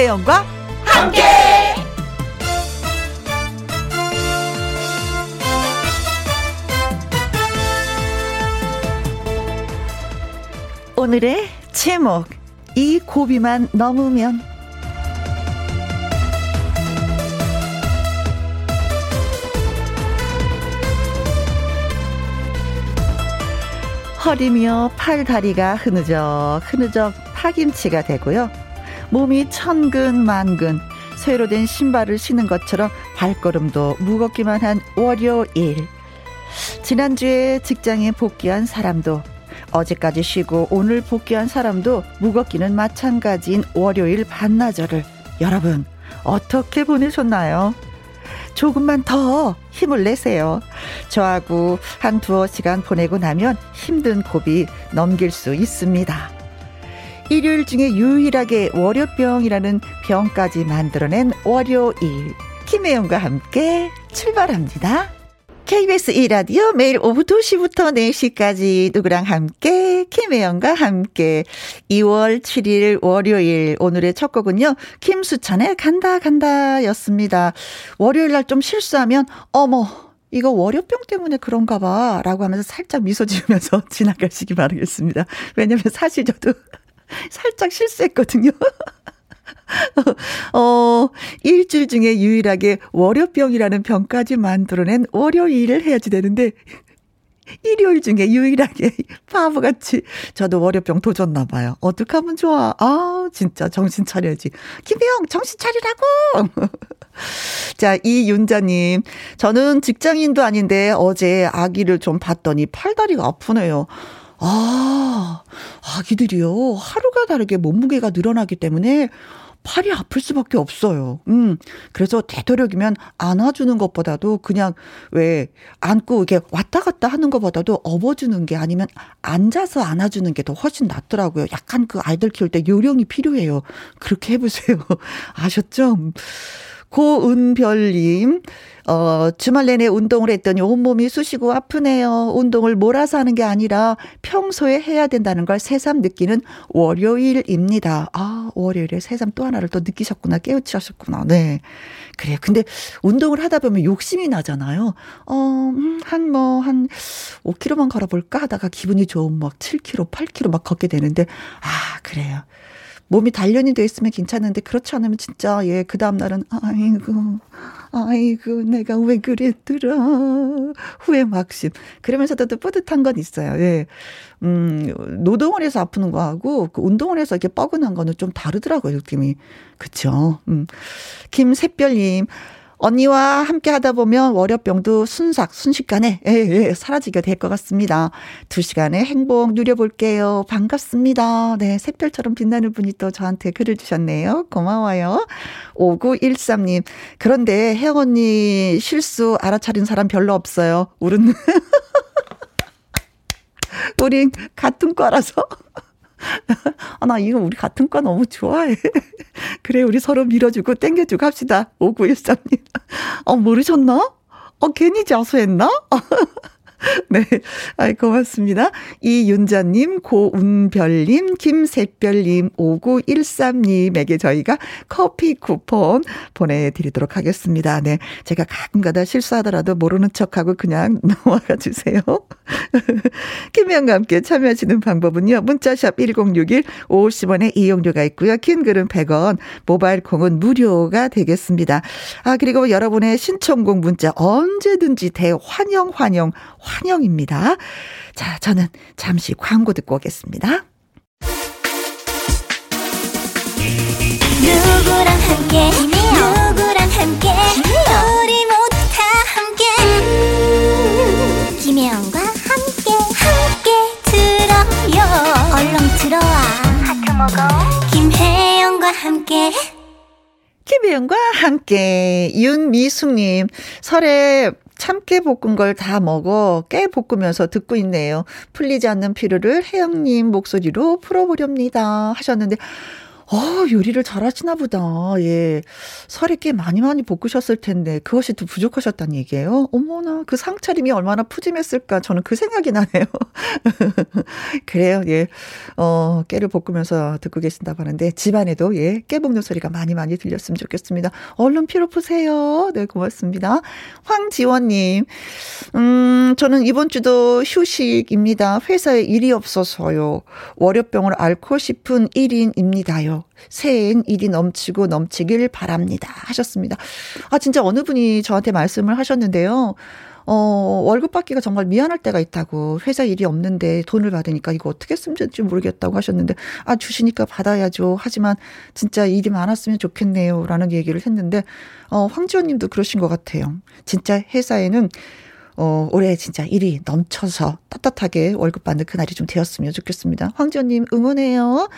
김혜영과 함께. 오늘의 제목 이 고비만 넘으면 허리며 팔 다리가 흐느적 흐느적 파김치가 되고요. 몸이 천근 만근 쇠로 된 신발을 신은 것처럼 발걸음도 무겁기만 한 월요일. 지난주에 직장에 복귀한 사람도 어제까지 쉬고 오늘 복귀한 사람도 무겁기는 마찬가지인 월요일 반나절을 여러분 어떻게 보내셨나요? 조금만 더 힘을 내세요. 저하고 한 두어 시간 보내고 나면 힘든 고비 넘길 수 있습니다. 일요일 중에 유일하게 월요병이라는 병까지 만들어낸 월요일. 김혜영과 함께 출발합니다. KBS 2라디오 매일 오후 2시부터 4시까지 누구랑 함께 김혜영과 함께 2월 7일 월요일 오늘의 첫 곡은요. 김수찬의 간다 간다 였습니다. 월요일 날 좀 실수하면 어머 이거 월요병 때문에 그런가 봐 라고 하면서 살짝 미소 지으면서 지나가시기 바라겠습니다. 왜냐면 사실 저도 살짝 실수했거든요. 어, 일주일 중에 유일하게 월요병이라는 병까지 만들어낸 월요일을 해야지 되는데, 일요일 중에 유일하게 바보같이 저도 월요병 도졌나 봐요. 어떡하면 좋아. 아, 진짜 정신 차려야지. 김혜영, 정신 차리라고! 자, 이윤자님. 저는 직장인도 아닌데 어제 아기를 좀 봤더니 팔다리가 아프네요. 아, 아기들이요. 하루가 다르게 몸무게가 늘어나기 때문에 팔이 아플 수밖에 없어요. 음. 그래서 되도록이면 안아주는 것보다도 그냥 왜 안고 이렇게 왔다 갔다 하는 것보다도 업어주는 게 아니면 앉아서 안아주는 게 더 훨씬 낫더라고요. 약간 그 아이들 키울 때 요령이 필요해요. 그렇게 해보세요. 아셨죠? 고은별님, 어, 주말 내내 운동을 했더니 온몸이 쑤시고 아프네요. 운동을 몰아서 하는 게 아니라 평소에 해야 된다는 걸 새삼 느끼는 월요일입니다. 아, 월요일에 새삼 또 하나를 또 느끼셨구나. 깨우치셨구나. 네. 그래요. 근데 운동을 하다 보면 욕심이 나잖아요. 어, 음, 한 뭐, 한 5km만 걸어볼까 하다가 기분이 좋은 막 7km, 8km 막 걷게 되는데, 아, 그래요. 몸이 단련이 돼 있으면 괜찮은데 그렇지 않으면 진짜 예 그 다음 날은 아이고 아이고 내가 왜 그랬더라 후회 막심 그러면서도 또 뿌듯한 건 있어요. 예. 음 노동을 해서 아프는 거하고 그 운동을 해서 이렇게 뻐근한 거는 좀 다르더라고요 느낌이 그쵸. 음 김샛별님 언니와 함께 하다 보면 월요병도 순삭, 순식간에, 예, 예, 사라지게 될 것 같습니다. 두 시간의 행복 누려볼게요. 반갑습니다. 네, 샛별처럼 빛나는 분이 또 저한테 글을 주셨네요. 고마워요. 5913님. 그런데 혜영 언니 실수 알아차린 사람 별로 없어요. 우린, 우린 같은 과라서. 아, 나 이거 우리 같은 과 너무 좋아해. 그래, 우리 서로 밀어주고 땡겨주고 합시다. 5913님. 어, 모르셨나? 어, 괜히 자수했나? 네. 아이, 고맙습니다. 이윤자님, 고운별님, 김샛별님, 5913님에게 저희가 커피 쿠폰 보내드리도록 하겠습니다. 네. 제가 가끔가다 실수하더라도 모르는 척하고 그냥 넘어가 주세요. 김혜영과 함께 참여하시는 방법은요. 문자샵 1061 50원의 이용료가 있고요. 긴 글은 100원, 모바일 콩은 무료가 되겠습니다. 아, 그리고 여러분의 신청곡 문자 언제든지 대환영, 환영, 환영 입니다. 자, 저는 잠시 광고 듣고 오겠습니다. 누구랑 함께, 누구랑 함께, 우리 모두 다 함께. 음, 김혜영과 함께, 함께 들어요. 얼렁 들어와. 하트 먹어. 김혜영과 함께. 김혜영과 함께 윤미숙님 설에 참깨 볶은 걸 다 먹어 깨 볶으면서 듣고 있네요. 풀리지 않는 피로를 혜영님 목소리로 풀어보렵니다 하셨는데 어, 요리를 잘하시나 보다. 예. 살이 꽤 많이 많이 볶으셨을 텐데, 그것이 또 부족하셨다는 얘기예요? 어머나, 그 상차림이 얼마나 푸짐했을까. 저는 그 생각이 나네요. 그래요, 예. 어, 깨를 볶으면서 듣고 계신다고 하는데, 집안에도, 예, 깨 볶는 소리가 많이 많이 들렸으면 좋겠습니다. 얼른 피로 푸세요. 네, 고맙습니다. 황지원 님, 음, 저는 이번 주도 휴식입니다. 회사에 일이 없어서요. 월요병을 앓고 싶은 1인입니다요. 새해엔 일이 넘치고 넘치길 바랍니다. 하셨습니다. 아, 진짜 어느 분이 저한테 말씀을 하셨는데요. 어, 월급 받기가 정말 미안할 때가 있다고. 회사 일이 없는데 돈을 받으니까 이거 어떻게 쓰면 될지 모르겠다고 하셨는데, 아, 주시니까 받아야죠. 하지만 진짜 일이 많았으면 좋겠네요. 라는 얘기를 했는데, 어, 황지원 님도 그러신 것 같아요. 진짜 회사에는 어, 올해 진짜 일이 넘쳐서 따뜻하게 월급 받는 그날이 좀 되었으면 좋겠습니다. 황지연님 응원해요.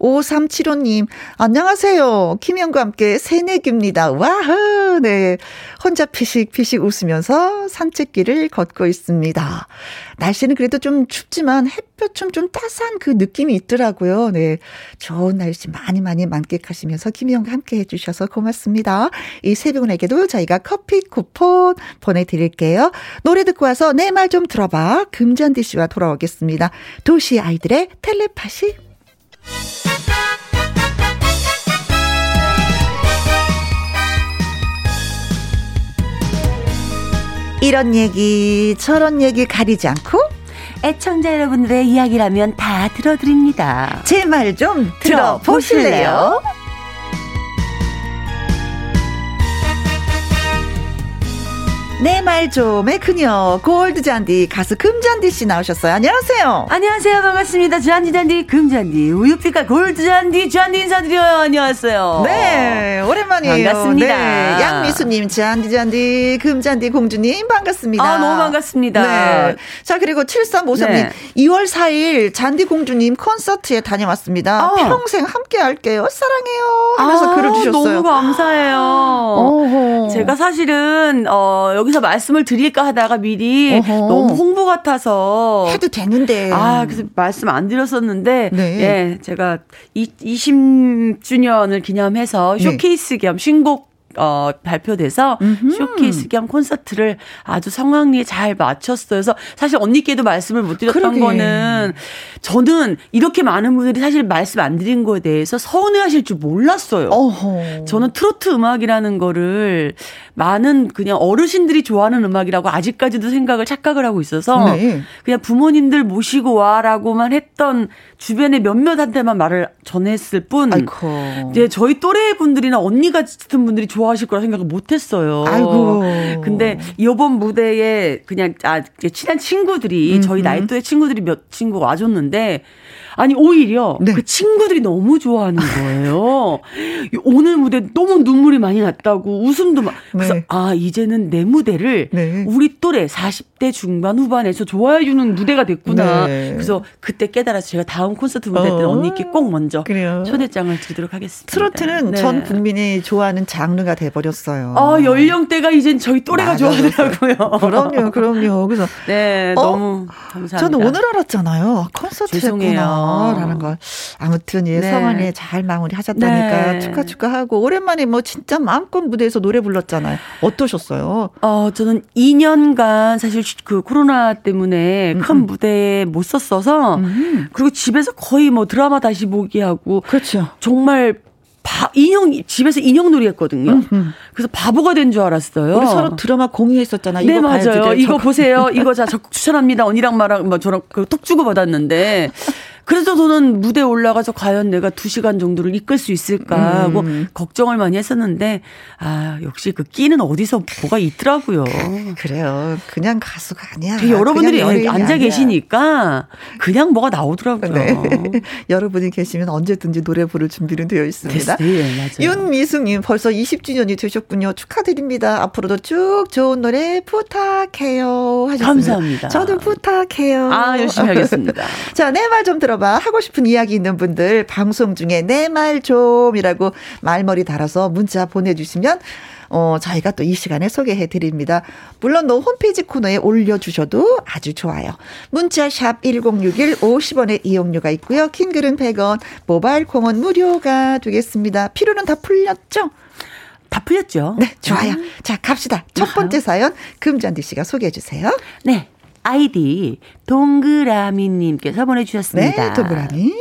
5375님, 안녕하세요. 김현과 함께 새내기입니다. 와우, 네. 혼자 피식 피식 웃으면서 산책길을 걷고 있습니다. 날씨는 그래도 좀 춥지만 햇볕 좀, 좀 따스한 그 느낌이 있더라고요. 네. 좋은 날씨 많이 많이 만끽하시면서 김희영과 함께 해주셔서 고맙습니다. 이 세 분에게도 저희가 커피 쿠폰 보내드릴게요. 노래 듣고 와서 내 말 좀 들어봐. 금잔디 씨와 돌아오겠습니다. 도시 아이들의 텔레파시. 이런 얘기 저런 얘기 가리지 않고 애청자 여러분들의 이야기라면 다 들어드립니다. 제 말 좀 들어보실래요? 내 말 좀의 그녀 골드 잔디 가수 금잔디 씨 나오셨어요. 안녕하세요. 안녕하세요. 반갑습니다. 잔디 잔디 금잔디 우유빛깔 골드 잔디 잔디 인사드려요. 안녕하세요. 네 오랜만이에요. 반갑습니다. 네, 양미수님 잔디 잔디 금잔디 공주님 반갑습니다. 아 너무 반갑습니다. 네. 자 그리고 7353님 네. 2월 4일 잔디 공주님 콘서트에 다녀왔습니다. 어. 평생 함께 할게요. 사랑해요. 하면서 아, 글을 주셨어요. 너무 감사해요. 어허. 제가 사실은 어 여기 여기서 말씀을 드릴까 하다가 미리 어허. 너무 홍보 같아서 해도 되는데 아 그래서 말씀 안 드렸었는데 네. 예 제가 20주년을 기념해서 네. 쇼케이스 겸 신곡 어, 발표돼서 음흠. 쇼케이스 겸 콘서트를 아주 성황리에 잘 마쳤어요. 그래서 사실 언니께도 말씀을 못 드렸던 그러게. 거는 저는 이렇게 많은 분들이 사실 말씀 안 드린 거에 대해서 서운해 하실 줄 몰랐어요. 어허. 저는 트로트 음악이라는 거를 많은 그냥 어르신들이 좋아하는 음악이라고 아직까지도 생각을 착각을 하고 있어서 네. 그냥 부모님들 모시고 와라고만 했던 주변의 몇몇한테만 말을 전했을 뿐 아이고. 이제 저희 또래 분들이나 언니 같은 분들이 좋아 하실 거라 생각을 못 했어요. 아이고. 근데 이번 무대에 그냥 아 친한 친구들이. 저희 나이 또래 친구들이 몇 친구 와줬는데 아니 오히려 네. 그 친구들이 너무 좋아하는 거예요. 오늘 무대 너무 눈물이 많이 났다고 웃음도 막 그래서 네. 아 이제는 내 무대를 네. 우리 또래 40대 중반 후반에서 좋아해 주는 무대가 됐구나. 네. 그래서 그때 깨달아서 제가 다음 콘서트 무대 때는 어. 언니께 꼭 먼저 그래요. 초대장을 드리도록 하겠습니다. 트로트는 네. 전 국민이 좋아하는 장르가 돼 버렸어요. 아 연령대가 이젠 저희 또래가 좋아하더라고요. 그럼요, 그럼요. 그래서 네 어? 너무 감사합니다. 저는 오늘 알았잖아요. 콘서트였구나. 라는 걸. 아무튼 예, 네. 성환이 잘 마무리하셨다니까 네. 축하 축하하고 오랜만에 뭐 진짜 마음껏 무대에서 노래 불렀잖아요. 어떠셨어요? 어, 저는 2년간 사실 그 코로나 때문에 음, 큰 음. 무대에 못 썼어서 음. 그리고 집에서 거의 뭐 드라마 다시 보기 하고 그렇죠. 정말 바, 인형 집에서 인형놀이 했거든요. 음, 음. 그래서 바보가 된 줄 알았어요. 우리 서로 드라마 공유했었잖아요. 네 맞아요. 이거 보세요. 이거 자 적극 추천합니다. 언니랑 말랑 뭐 저랑 그톡 주고 받았는데 그래서 저는 무대 올라가서 과연 내가 두 시간 정도를 이끌 수 있을까 하고 음. 걱정을 많이 했었는데 아 역시 그 끼는 어디서 뭐가 있더라고요. 그래요. 그냥 가수가 아니야. 여러분들이 앉아 계시니까 그냥 뭐가 나오더라고요. 네. 여러분이 계시면 언제든지 노래 부를 준비는 되어 있습니다. 네, 맞아요. 윤미숙님 벌써 20주년이 되셨군요. 축하드립니다. 앞으로도 쭉 좋은 노래 부탁해요. 하셨습니다. 감사합니다. 저도 부탁해요. 아 열심히 하겠습니다. 자, 내 말 좀 들어. 들어봐 하고 싶은 이야기 있는 분들 방송 중에 내 말 좀이라고 말머리 달아서 문자 보내주시면 어, 저희가 또 이 시간에 소개해 드립니다. 물론 너 홈페이지 코너에 올려주셔도 아주 좋아요. 문자샵 1061 50원의 이용료가 있고요. 킹글은 100원, 모바일 콩은 무료가 되겠습니다. 피로는 다 풀렸죠? 다 풀렸죠? 네, 좋아요. 음. 자, 갑시다. 첫 번째 사연 금잔디 씨가 소개해 주세요. 네. 아이디 동그라미님께서 보내주셨습니다. 네, 동그라미.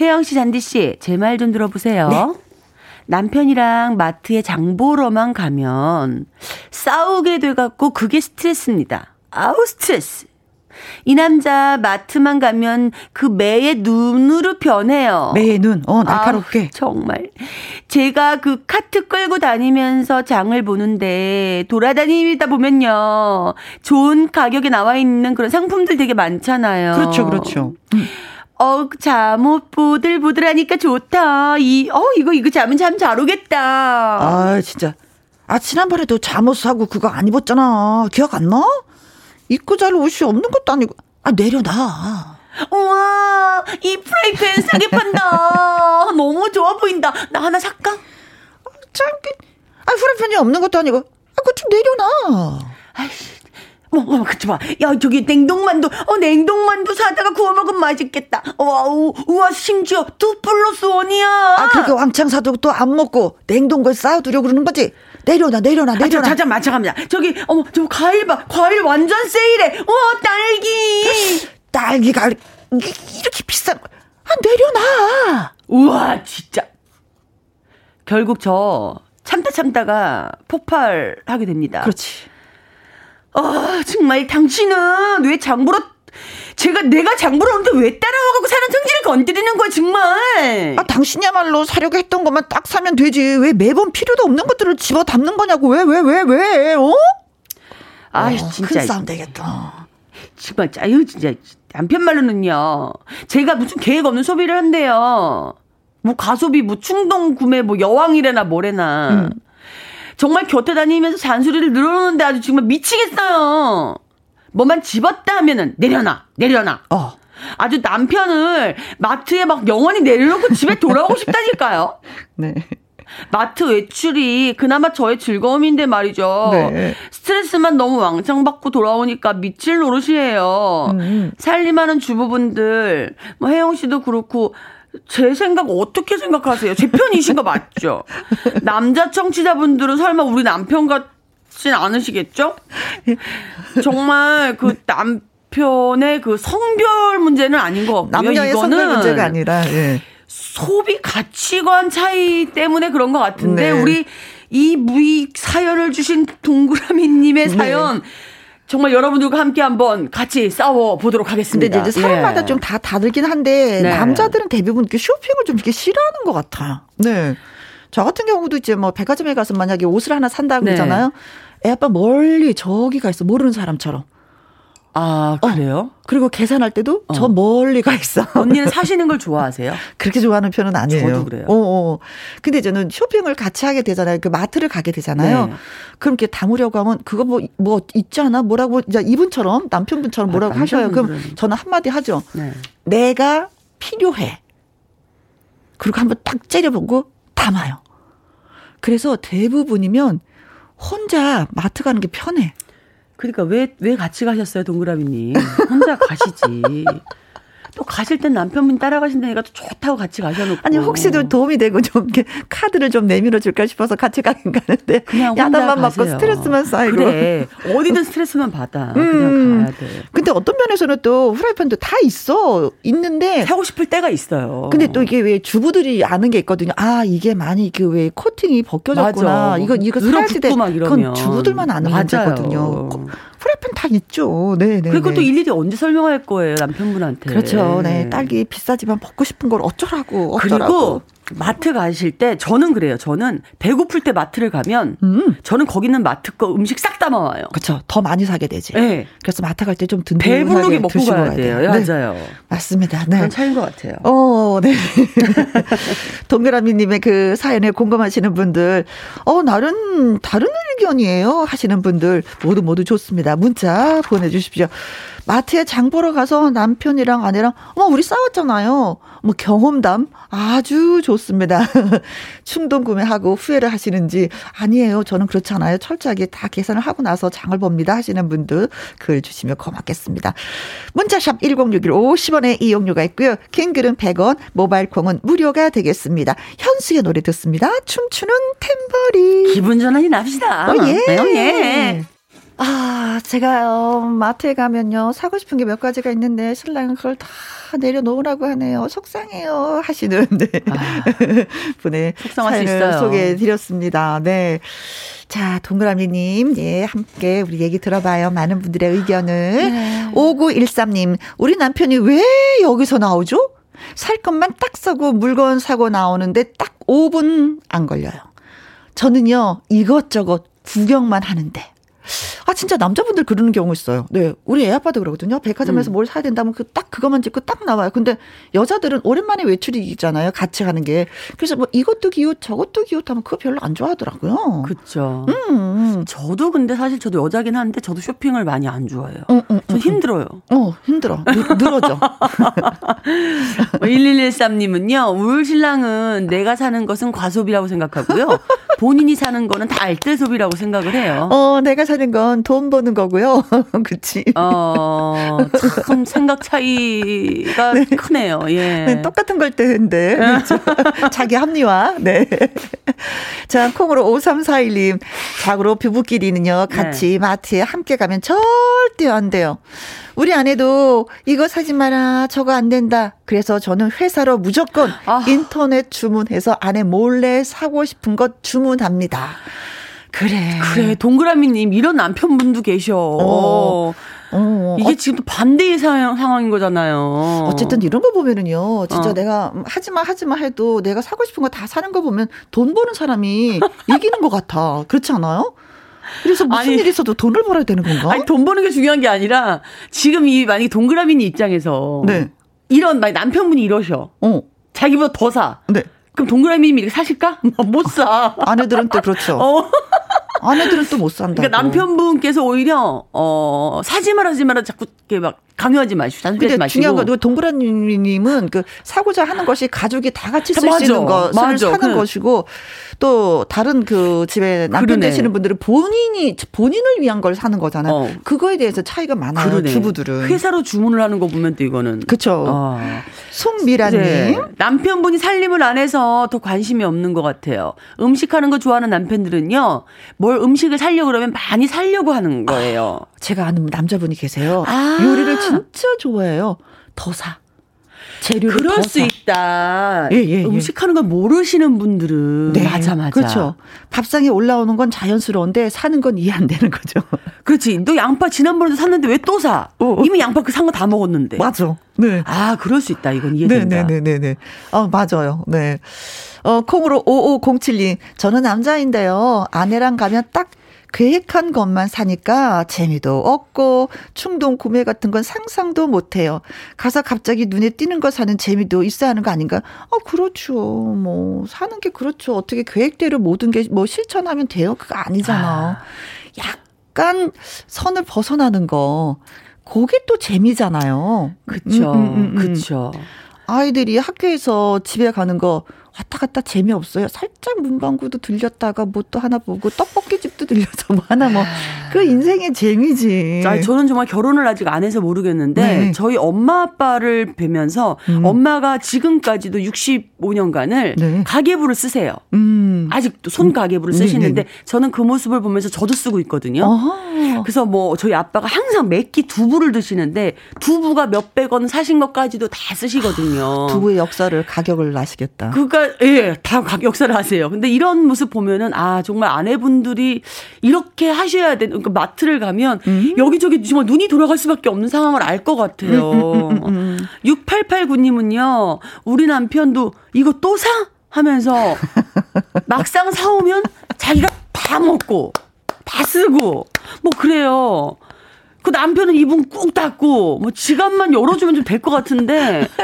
혜영 씨, 잔디 씨, 제 말 좀 들어보세요. 네. 남편이랑 마트에 장 보러만 가면 싸우게 돼갖고 그게 스트레스입니다. 아우, 스트레스. 이 남자 마트만 가면 그 매의 눈으로 변해요. 매의 눈, 어, 날카롭게. 아, 정말. 제가 그 카트 끌고 다니면서 장을 보는데 돌아다니다 보면요. 좋은 가격에 나와 있는 그런 상품들 되게 많잖아요. 그렇죠, 그렇죠. 음. 어, 잠옷 보들보들하니까 좋다. 이, 어, 이거, 이거 잠은 참잘 오겠다. 아, 진짜. 아, 지난번에도 잠옷 사고 그거 안 입었잖아. 기억 안 나? 입고 잘 옷이 없는 것도 아니고. 아, 내려놔. 우와, 이 프라이팬 싸게 판다. 너무 좋아 보인다. 나 하나 살까? 아, 참, 그, 아, 프라이팬이 없는 것도 아니고. 아, 그거 좀 내려놔. 아이씨. 어, 어, 그치 봐. 야, 저기 냉동만두, 어, 냉동만두 사다가 구워 먹으면 맛있겠다. 와우, 우와, 심지어 two plus one이야. 아, 그렇게 왕창 사두고 또 안 먹고 냉동걸 쌓아두려고 그러는 거지? 내려놔, 내려놔, 아, 내려놔. 아, 잠깐만, 잠깐만. 저기, 어머, 저 과일 봐. 과일 완전 세일해. 우와, 딸기. 딸기가 이렇게 비싼, 아, 내려놔. 우와, 진짜. 결국 저 참다 참다가 폭발하게 됩니다. 그렇지. 아, 정말 당신은 왜 장보러 제가 내가 장보러 오는데 왜 따라와가고 사는 성질을 건드리는 거야 정말. 아 당신이야말로 사려고 했던 것만 딱 사면 되지 왜 매번 필요도 없는 것들을 집어 담는 거냐고 왜왜 왜 왜, 왜, 어? 아 어, 진짜 큰 싸움 되겠다. 정말 짜요 진짜 남편 말로는요. 제가 무슨 계획 없는 소비를 한대요. 뭐 가소비 뭐 충동 구매 뭐 여왕이래나 뭐래나. 음. 정말 곁에 다니면서 잔소리를 늘어놓는데 아주 정말 미치겠어요. 뭐만 집었다 하면은 내려놔, 내려놔. 어. 아주 남편을 마트에 막 영원히 내려놓고 집에 돌아오고 싶다니까요. 네. 마트 외출이 그나마 저의 즐거움인데 말이죠. 네. 스트레스만 너무 왕창 받고 돌아오니까 미칠 노릇이에요. 음. 살림하는 주부분들, 뭐 혜영 씨도 그렇고 제 생각 어떻게 생각하세요? 제 편이신 거 맞죠? 남자 청취자분들은 설마 우리 남편 같진 않으시겠죠? 정말 그 남 편의 그 성별 문제는 아닌 것 같고요. 남녀의 이거는 성별 문제가 아니라 예. 소비 가치관 차이 때문에 그런 것 같은데 네. 우리 이 무익 사연을 주신 동그라미님의 네. 사연 네. 정말 여러분들과 함께 한번 같이 싸워 보도록 하겠습니다. 근데 이제 사람마다 예. 좀다 다르긴 한데 네. 남자들은 대부분 이렇게 쇼핑을 좀 이렇게 싫어하는 것 같아요. 네. 저 같은 경우도 이제 뭐 백화점에 가서 만약에 옷을 하나 산다 그러잖아요. 네. 애 아빠 멀리 저기 가 있어 모르는 사람처럼. 아, 그래요? 어. 그리고 계산할 때도 어. 저 멀리 가 있어. 언니는 사시는 걸 좋아하세요? 그렇게 좋아하는 편은 아니에요. 저도 그래요. 어, 어. 근데 저는 쇼핑을 같이 하게 되잖아요. 그 마트를 가게 되잖아요. 네. 그럼 이렇게 담으려고 하면 그거 뭐, 뭐 있지 않아? 뭐라고, 이제 이분처럼 남편분처럼 뭐라고 아, 하셔요. 그럼 저는 한마디 하죠. 네. 내가 필요해. 그리고 한번 딱 째려보고 담아요. 그래서 대부분이면 혼자 마트 가는 게 편해. 그러니까 왜, 왜 같이 가셨어요, 동그라미님? 혼자 가시지. 또 가실 땐 남편분 따라가신다니까 또 좋다고 같이 가셔놓고. 아니, 혹시도 도움이 되고 좀 이렇게 카드를 좀 내밀어 줄까 싶어서 같이 가긴 가는데. 그냥 야단만 맞고 스트레스만 쌓이고. 그래. 어디든 스트레스만 받아. 음. 그냥 가야 돼. 근데 어떤 면에서는 또 후라이팬도 다 있어. 있는데. 사고 싶을 때가 있어요. 근데 또 이게 왜 주부들이 아는 게 있거든요. 아, 이게 많이 그 왜 코팅이 벗겨졌구나. 맞아. 이거, 이거 사야지 돼. 그건 주부들만 아는. 문제거든요. 프라이팬 다 있죠. 네, 네. 그리고 네. 또 일일이 언제 설명할 거예요, 남편분한테. 그렇죠. 네. 딸기 비싸지만 먹고 싶은 걸 어쩌라고. 어쩌라고. 그리고 마트 가실 때 저는 그래요. 저는 배고플 때 마트를 가면 음. 저는 거기 있는 마트 거 음식 싹 담아와요. 그렇죠. 더 많이 사게 되지. 네. 그래서 마트 갈 때 좀 든든하게 배부르게 먹고 가야 돼요. 네. 맞아요. 맞습니다. 네. 그런 차이인 것 같아요. 어, 네. 동그라미님의 그 사연에 공감하시는 분들, 어 나는 다른 의견이에요 하시는 분들 모두 모두 좋습니다. 문자 보내주십시오. 마트에 장 보러 가서 남편이랑 아내랑 어머 우리 싸웠잖아요. 뭐 경험담 아주 좋습니다. 충동 구매하고 후회를 하시는지 아니에요. 저는 그렇지 않아요. 철저하게 다 계산을 하고 나서 장을 봅니다 하시는 분들 글 주시면 고맙겠습니다. 문자샵 1061 50원의 이용료가 있고요. 킹글은 100원, 모바일 콩은 무료가 되겠습니다. 현수의 노래 듣습니다. 춤추는 템버리. 기분 전환이 납시다. 어, 예. 어, 예. 아, 제가 어, 마트에 가면요 사고 싶은 게 몇 가지가 있는데 신랑은 그걸 다 내려놓으라고 하네요. 속상해요 하시는 네. 아, 분의 속상할 수 있어요. 소개해 드렸습니다. 네. 자, 동그라미님, 예, 함께 우리 얘기 들어봐요. 많은 분들의 의견을. 네. 5913님, 우리 남편이 왜 여기서 나오죠? 살 것만 딱 사고 물건 사고 나오는데 딱 5분 안 걸려요. 저는요, 이것저것 구경만 하는데. 아 진짜 남자분들 그러는 경우 있어요. 네, 우리 애 아빠도 그러거든요. 백화점에서 음. 뭘 사야 된다면 그 딱 그것만 찍고 딱 나와요. 근데 여자들은 오랜만에 외출이잖아요. 같이 가는 게. 그래서 뭐 이것도 기웃 저것도 기웃하면 그거 별로 안 좋아하더라고요. 그렇죠. 음, 음. 저도 근데 사실 저도 여자긴 한데 저도 쇼핑을 많이 안 좋아해요. 음, 음, 저 음, 힘들어요. 어, 힘들어. 늘어져. 1113님은요. 뭐울 신랑은 내가 사는 것은 과소비라고 생각하고요. 본인이 사는 거는 다 알뜰 소비라고 생각을 해요. 어, 내가 사 하는 건 돈 버는 거고요. 그치. 어, 참 생각 차이가 네. 크네요. 예. 네, 똑같은 걸 때인데. 그렇죠? 자기 합리화. 네. 자, 콩으로 5341님. 자고로 부부끼리는요, 같이 네. 마트에 함께 가면 절대 안 돼요. 우리 아내도 이거 사지 마라, 저거 안 된다. 그래서 저는 회사로 무조건 아. 인터넷 주문해서 아내 몰래 사고 싶은 것 주문합니다. 그래. 그래. 동그라미님, 이런 남편분도 계셔. 어. 어, 이게 어, 지금 또 반대의 상황, 상황인 거잖아요. 어쨌든 이런 거 보면은요, 진짜 어. 내가 하지마, 하지마 해도 내가 사고 싶은 거 다 사는 거 보면 돈 버는 사람이 이기는 것 같아. 그렇지 않아요? 그래서 무슨 아니, 일이 있어도 돈을 벌어야 되는 건가? 아니, 돈 버는 게 중요한 게 아니라, 지금 이, 만약에 동그라미님 입장에서. 네. 이런, 만약 남편분이 이러셔. 어. 자기보다 더 사. 네. 그럼 동그라미님이 이렇게 사실까? 못 사. 아내들은 또 그렇죠. 어. 아내들은 또 못 산다. 그러니까 남편분께서 오히려 어 사지 마라 하지 마라 자꾸 이렇게 막 강요하지 마시고 잔소리하지 마시고. 중요한 건 동그라님은 그 사고자 하는 것이 가족이 다 같이 쓸 수 있는 것을 맞아. 사는 그. 것이고 또 다른 그 집에 남편 그러네. 되시는 분들은 본인이 본인을 위한 걸 사는 거잖아요. 어. 그거에 대해서 차이가 많아요. 그러네. 주부들은 회사로 주문을 하는 거 보면 또 이거는 그렇죠. 어. 송미라님 네. 남편분이 살림을 안 해서 더 관심이 없는 것 같아요. 음식하는 거 좋아하는 남편들은요, 뭘 음식을 살려고 그러면 많이 살려고 하는 거예요. 아, 제가 아는 남자분이 계세요. 아. 요리를 진짜 좋아해요. 더 사. 재료를 그럴 수 있다. 예, 예, 예. 음식하는 걸 모르시는 분들은 네, 맞아 맞아. 그렇죠. 밥상에 올라오는 건 자연스러운데 사는 건 이해 안 되는 거죠. 그렇지. 너 양파 지난번에도 샀는데 왜 또 사? 어. 이미 양파 그 산 거 다 먹었는데. 맞아. 네. 아, 그럴 수 있다. 이건 이해된다. 네, 네, 네, 네, 네. 어, 맞아요. 네. 어, 콩으로 5507님. 저는 남자인데요. 아내랑 가면 딱 계획한 것만 사니까 재미도 없고 충동 구매 같은 건 상상도 못 해요. 가서 갑자기 눈에 띄는 거 사는 재미도 있어야 하는 거 아닌가? 어, 그렇죠. 뭐, 사는 게 그렇죠. 어떻게 계획대로 모든 게 뭐 실천하면 돼요? 그거 아니잖아. 아. 약간 선을 벗어나는 거. 그게 또 재미잖아요. 그쵸. 음, 음, 음, 음. 그쵸. 아이들이 학교에서 집에 가는 거 왔다 갔다 재미없어요. 살짝 문방구도 들렸다가 뭐 또 하나 보고 떡볶이 집도 들려서 뭐 하나 뭐 그 인생의 재미지. 아, 저는 정말 결혼을 아직 안 해서 모르겠는데 네. 저희 엄마 아빠를 뵈면서 음. 엄마가 지금까지도 65년간을 네. 가계부를 쓰세요. 음. 아직도 손 가계부를 음. 쓰시는데 네, 저는 그 모습을 보면서 저도 쓰고 있거든요. 어허. 그래서 뭐 저희 아빠가 항상 매끼 두부를 드시는데 두부가 몇백 원 사신 것까지도 다 쓰시거든요. 두부의 역사를 가격을 아시겠다. 그러니까 예, 다 역사를 하세요. 근데 이런 모습 보면은 아 정말 아내분들이 이렇게 하셔야 되는 그러니까 마트를 가면 음. 여기저기 정말 눈이 돌아갈 수밖에 없는 상황을 알 것 같아요. 음, 음, 6889님은요. 우리 남편도 이거 또 사? 하면서 막상 사오면 자기가 다 먹고 다 쓰고 뭐 그래요. 그 남편은 입은 꾹 닫고 뭐 지갑만 열어주면 좀 될 것 같은데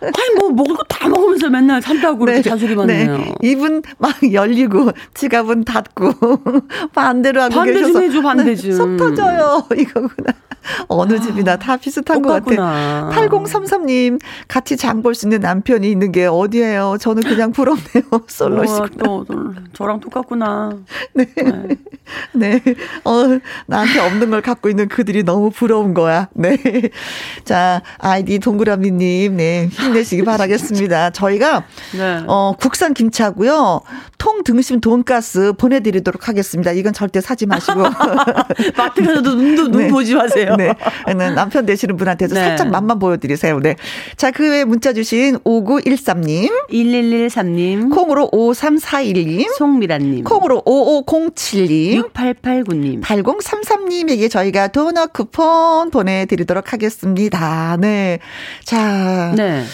아니 뭐 먹을 거 다 먹으면서 맨날 산다고 그렇게 네, 잔소리만 네. 해요. 입은 막 열리고 지갑은 닫고 반대로 하고 반대 좀 해줘 반대 좀. 속 터져요 이거구나. 어느 집이나 다 비슷한 똑같구나. 것 같아. 8033님, 같이 장 볼 수 있는 남편이 있는 게 어디예요? 저는 그냥 부럽네요. 솔로시구나. 또, 저랑 똑같구나. 네. 네. 네. 어, 나한테 없는 걸 갖고 있는 그들이 너무 부러운 거야. 네. 자, 아이디 동그라미님, 네. 힘내시기 바라겠습니다. 저희가, 네. 어, 국산 김치하고요. 통 등심 돈가스 보내드리도록 하겠습니다. 이건 절대 사지 마시고. 마트 가서도 눈도, 눈 네. 보지 마세요. 네. 남편 되시는 분한테도 네. 살짝 맛만 보여드리세요. 네. 자, 그 외에 문자 주신 5913님. 1113님. 콩으로 5341님. 송미란님. 콩으로 5507님. 6889님. 8033님에게 저희가 도넛 쿠폰 보내드리도록 하겠습니다. 네. 자. 네.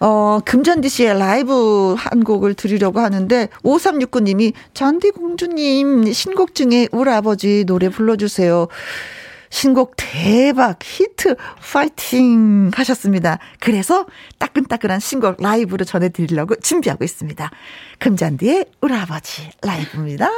어, 금잔디 씨의 라이브 한 곡을 드리려고 하는데, 5369님이 잔디 공주님 신곡 중에 우리 아버지 노래 불러주세요. 신곡 대박 히트 파이팅 하셨습니다. 그래서 따끈따끈한 신곡 라이브로 전해드리려고 준비하고 있습니다. 금잔디의 우리 아버지 라이브입니다.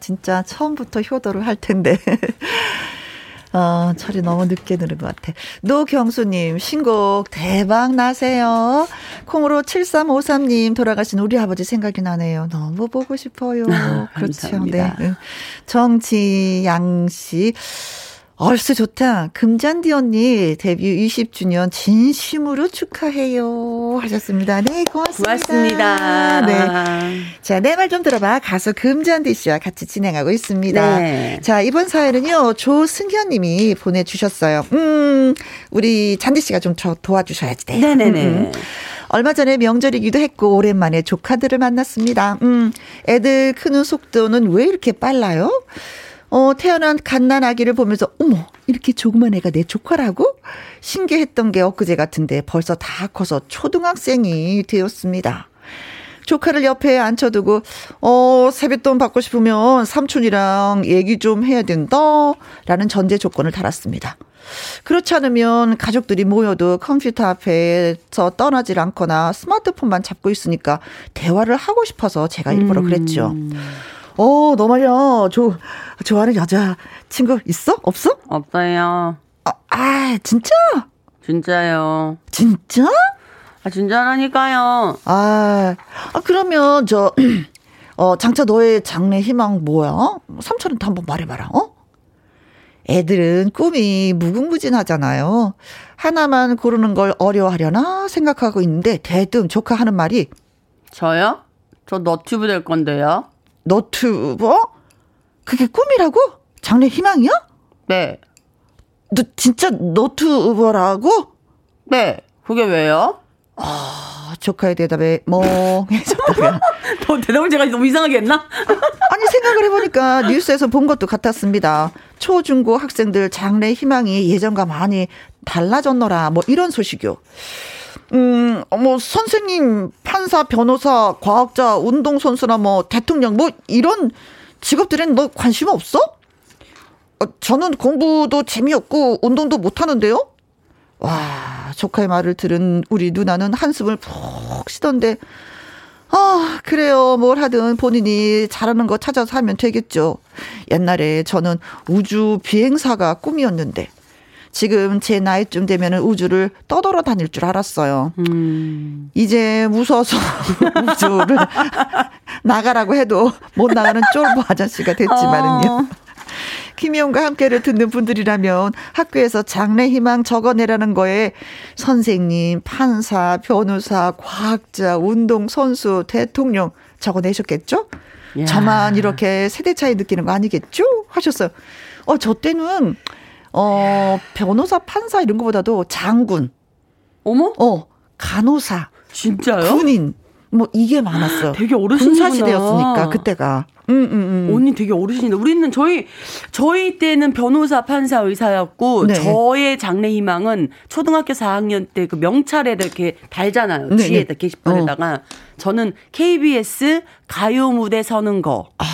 진짜 처음부터 효도를 할 텐데. 어, 철이 너무 늦게 들은 것 같아. 노경수님, 신곡 대박 나세요. 콩으로 7353님 돌아가신 우리 아버지 생각이 나네요. 너무 보고 싶어요. 아, 그렇죠. 네. 정지양 씨. 얼스 좋다. 금잔디 언니 데뷔 20주년 진심으로 축하해요. 하셨습니다. 네, 고맙습니다. 고맙습니다. 네. 자, 내 말 좀 들어봐. 가수 금잔디 씨와 같이 진행하고 있습니다. 네. 자, 이번 사연은요, 조승현 님이 보내주셨어요. 음, 우리 잔디 씨가 좀 저 도와주셔야지 돼요. 네네네. 음, 음. 얼마 전에 명절이기도 했고, 오랜만에 조카들을 만났습니다. 음, 애들 크는 속도는 왜 이렇게 빨라요? 어, 태어난 갓난 아기를 보면서, 어머, 이렇게 조그만 애가 내 조카라고? 신기했던 게 엊그제 같은데 벌써 다 커서 초등학생이 되었습니다. 조카를 옆에 앉혀두고, 어, 세뱃돈 받고 싶으면 삼촌이랑 얘기 좀 해야 된다. 라는 전제 조건을 달았습니다. 그렇지 않으면 가족들이 모여도 컴퓨터 앞에서 떠나질 않거나 스마트폰만 잡고 있으니까 대화를 하고 싶어서 제가 일부러 그랬죠. 음. 어, 너 말이야. 저, 좋아하는 여자 친구 있어? 없어? 없어요. 아, 아 진짜? 진짜요. 진짜? 아, 진짜라니까요. 아, 아 그러면 저, 어, 장차 너의 장래 희망 뭐야? 삼촌한테 한번 말해봐라, 어? 애들은 꿈이 무궁무진하잖아요. 하나만 고르는 걸 어려워하려나 생각하고 있는데 대뜸 조카 하는 말이 저요? 저 너튜브 될 건데요. 너튜버? 그게 꿈이라고? 장래 희망이야? 네. 너 진짜 너튜버라고? 네. 그게 왜요? 아, 조카의 대답에 멍해졌다가. 더 대답을 제가 너무 이상하게 했나? 아니, 생각을 해보니까 뉴스에서 본 것도 같았습니다. 초, 중고 학생들 장래 희망이 예전과 많이 달라졌노라. 뭐 이런 소식이요. 음, 뭐, 선생님, 판사, 변호사, 과학자, 운동 선수나 뭐, 대통령, 뭐, 이런 직업들엔 너 관심 없어? 어, 저는 공부도 재미없고, 운동도 못 하는데요? 와, 조카의 말을 들은 우리 누나는 한숨을 푹 쉬던데, 아, 그래요. 뭘 하든 본인이 잘하는 거 찾아서 하면 되겠죠. 옛날에 저는 우주 비행사가 꿈이었는데, 지금 제 나이쯤 되면 우주를 떠돌아 다닐 줄 알았어요. 음. 이제 무서워서 우주를 나가라고 해도 못 나가는 쫄보 아저씨가 됐지만은요. 어. 김희영과 함께를 듣는 분들이라면 학교에서 장래 희망 적어내라는 거에 선생님, 판사, 변호사, 과학자, 운동 선수, 대통령 적어내셨겠죠? 야. 저만 이렇게 세대 차이 느끼는 거 아니겠죠? 하셨어요. 어, 저 때는 어, 변호사, 판사 이런 것보다도 장군. 어머? 어, 간호사. 진짜요? 군인. 뭐 이게 많았어요. 되게 어르신이구나. 군사 시대였으니까 그때가. 음, 음, 음. 언니 되게 어르신인데 우리는 저희 저희 때는 변호사, 판사, 의사였고 네. 저의 장래 희망은 초등학교 4학년 때 그 명찰에 이렇게 달잖아요. 네, 뒤에다 네. 게시판에다가 어. 저는 KBS 가요 무대 서는 거. 아.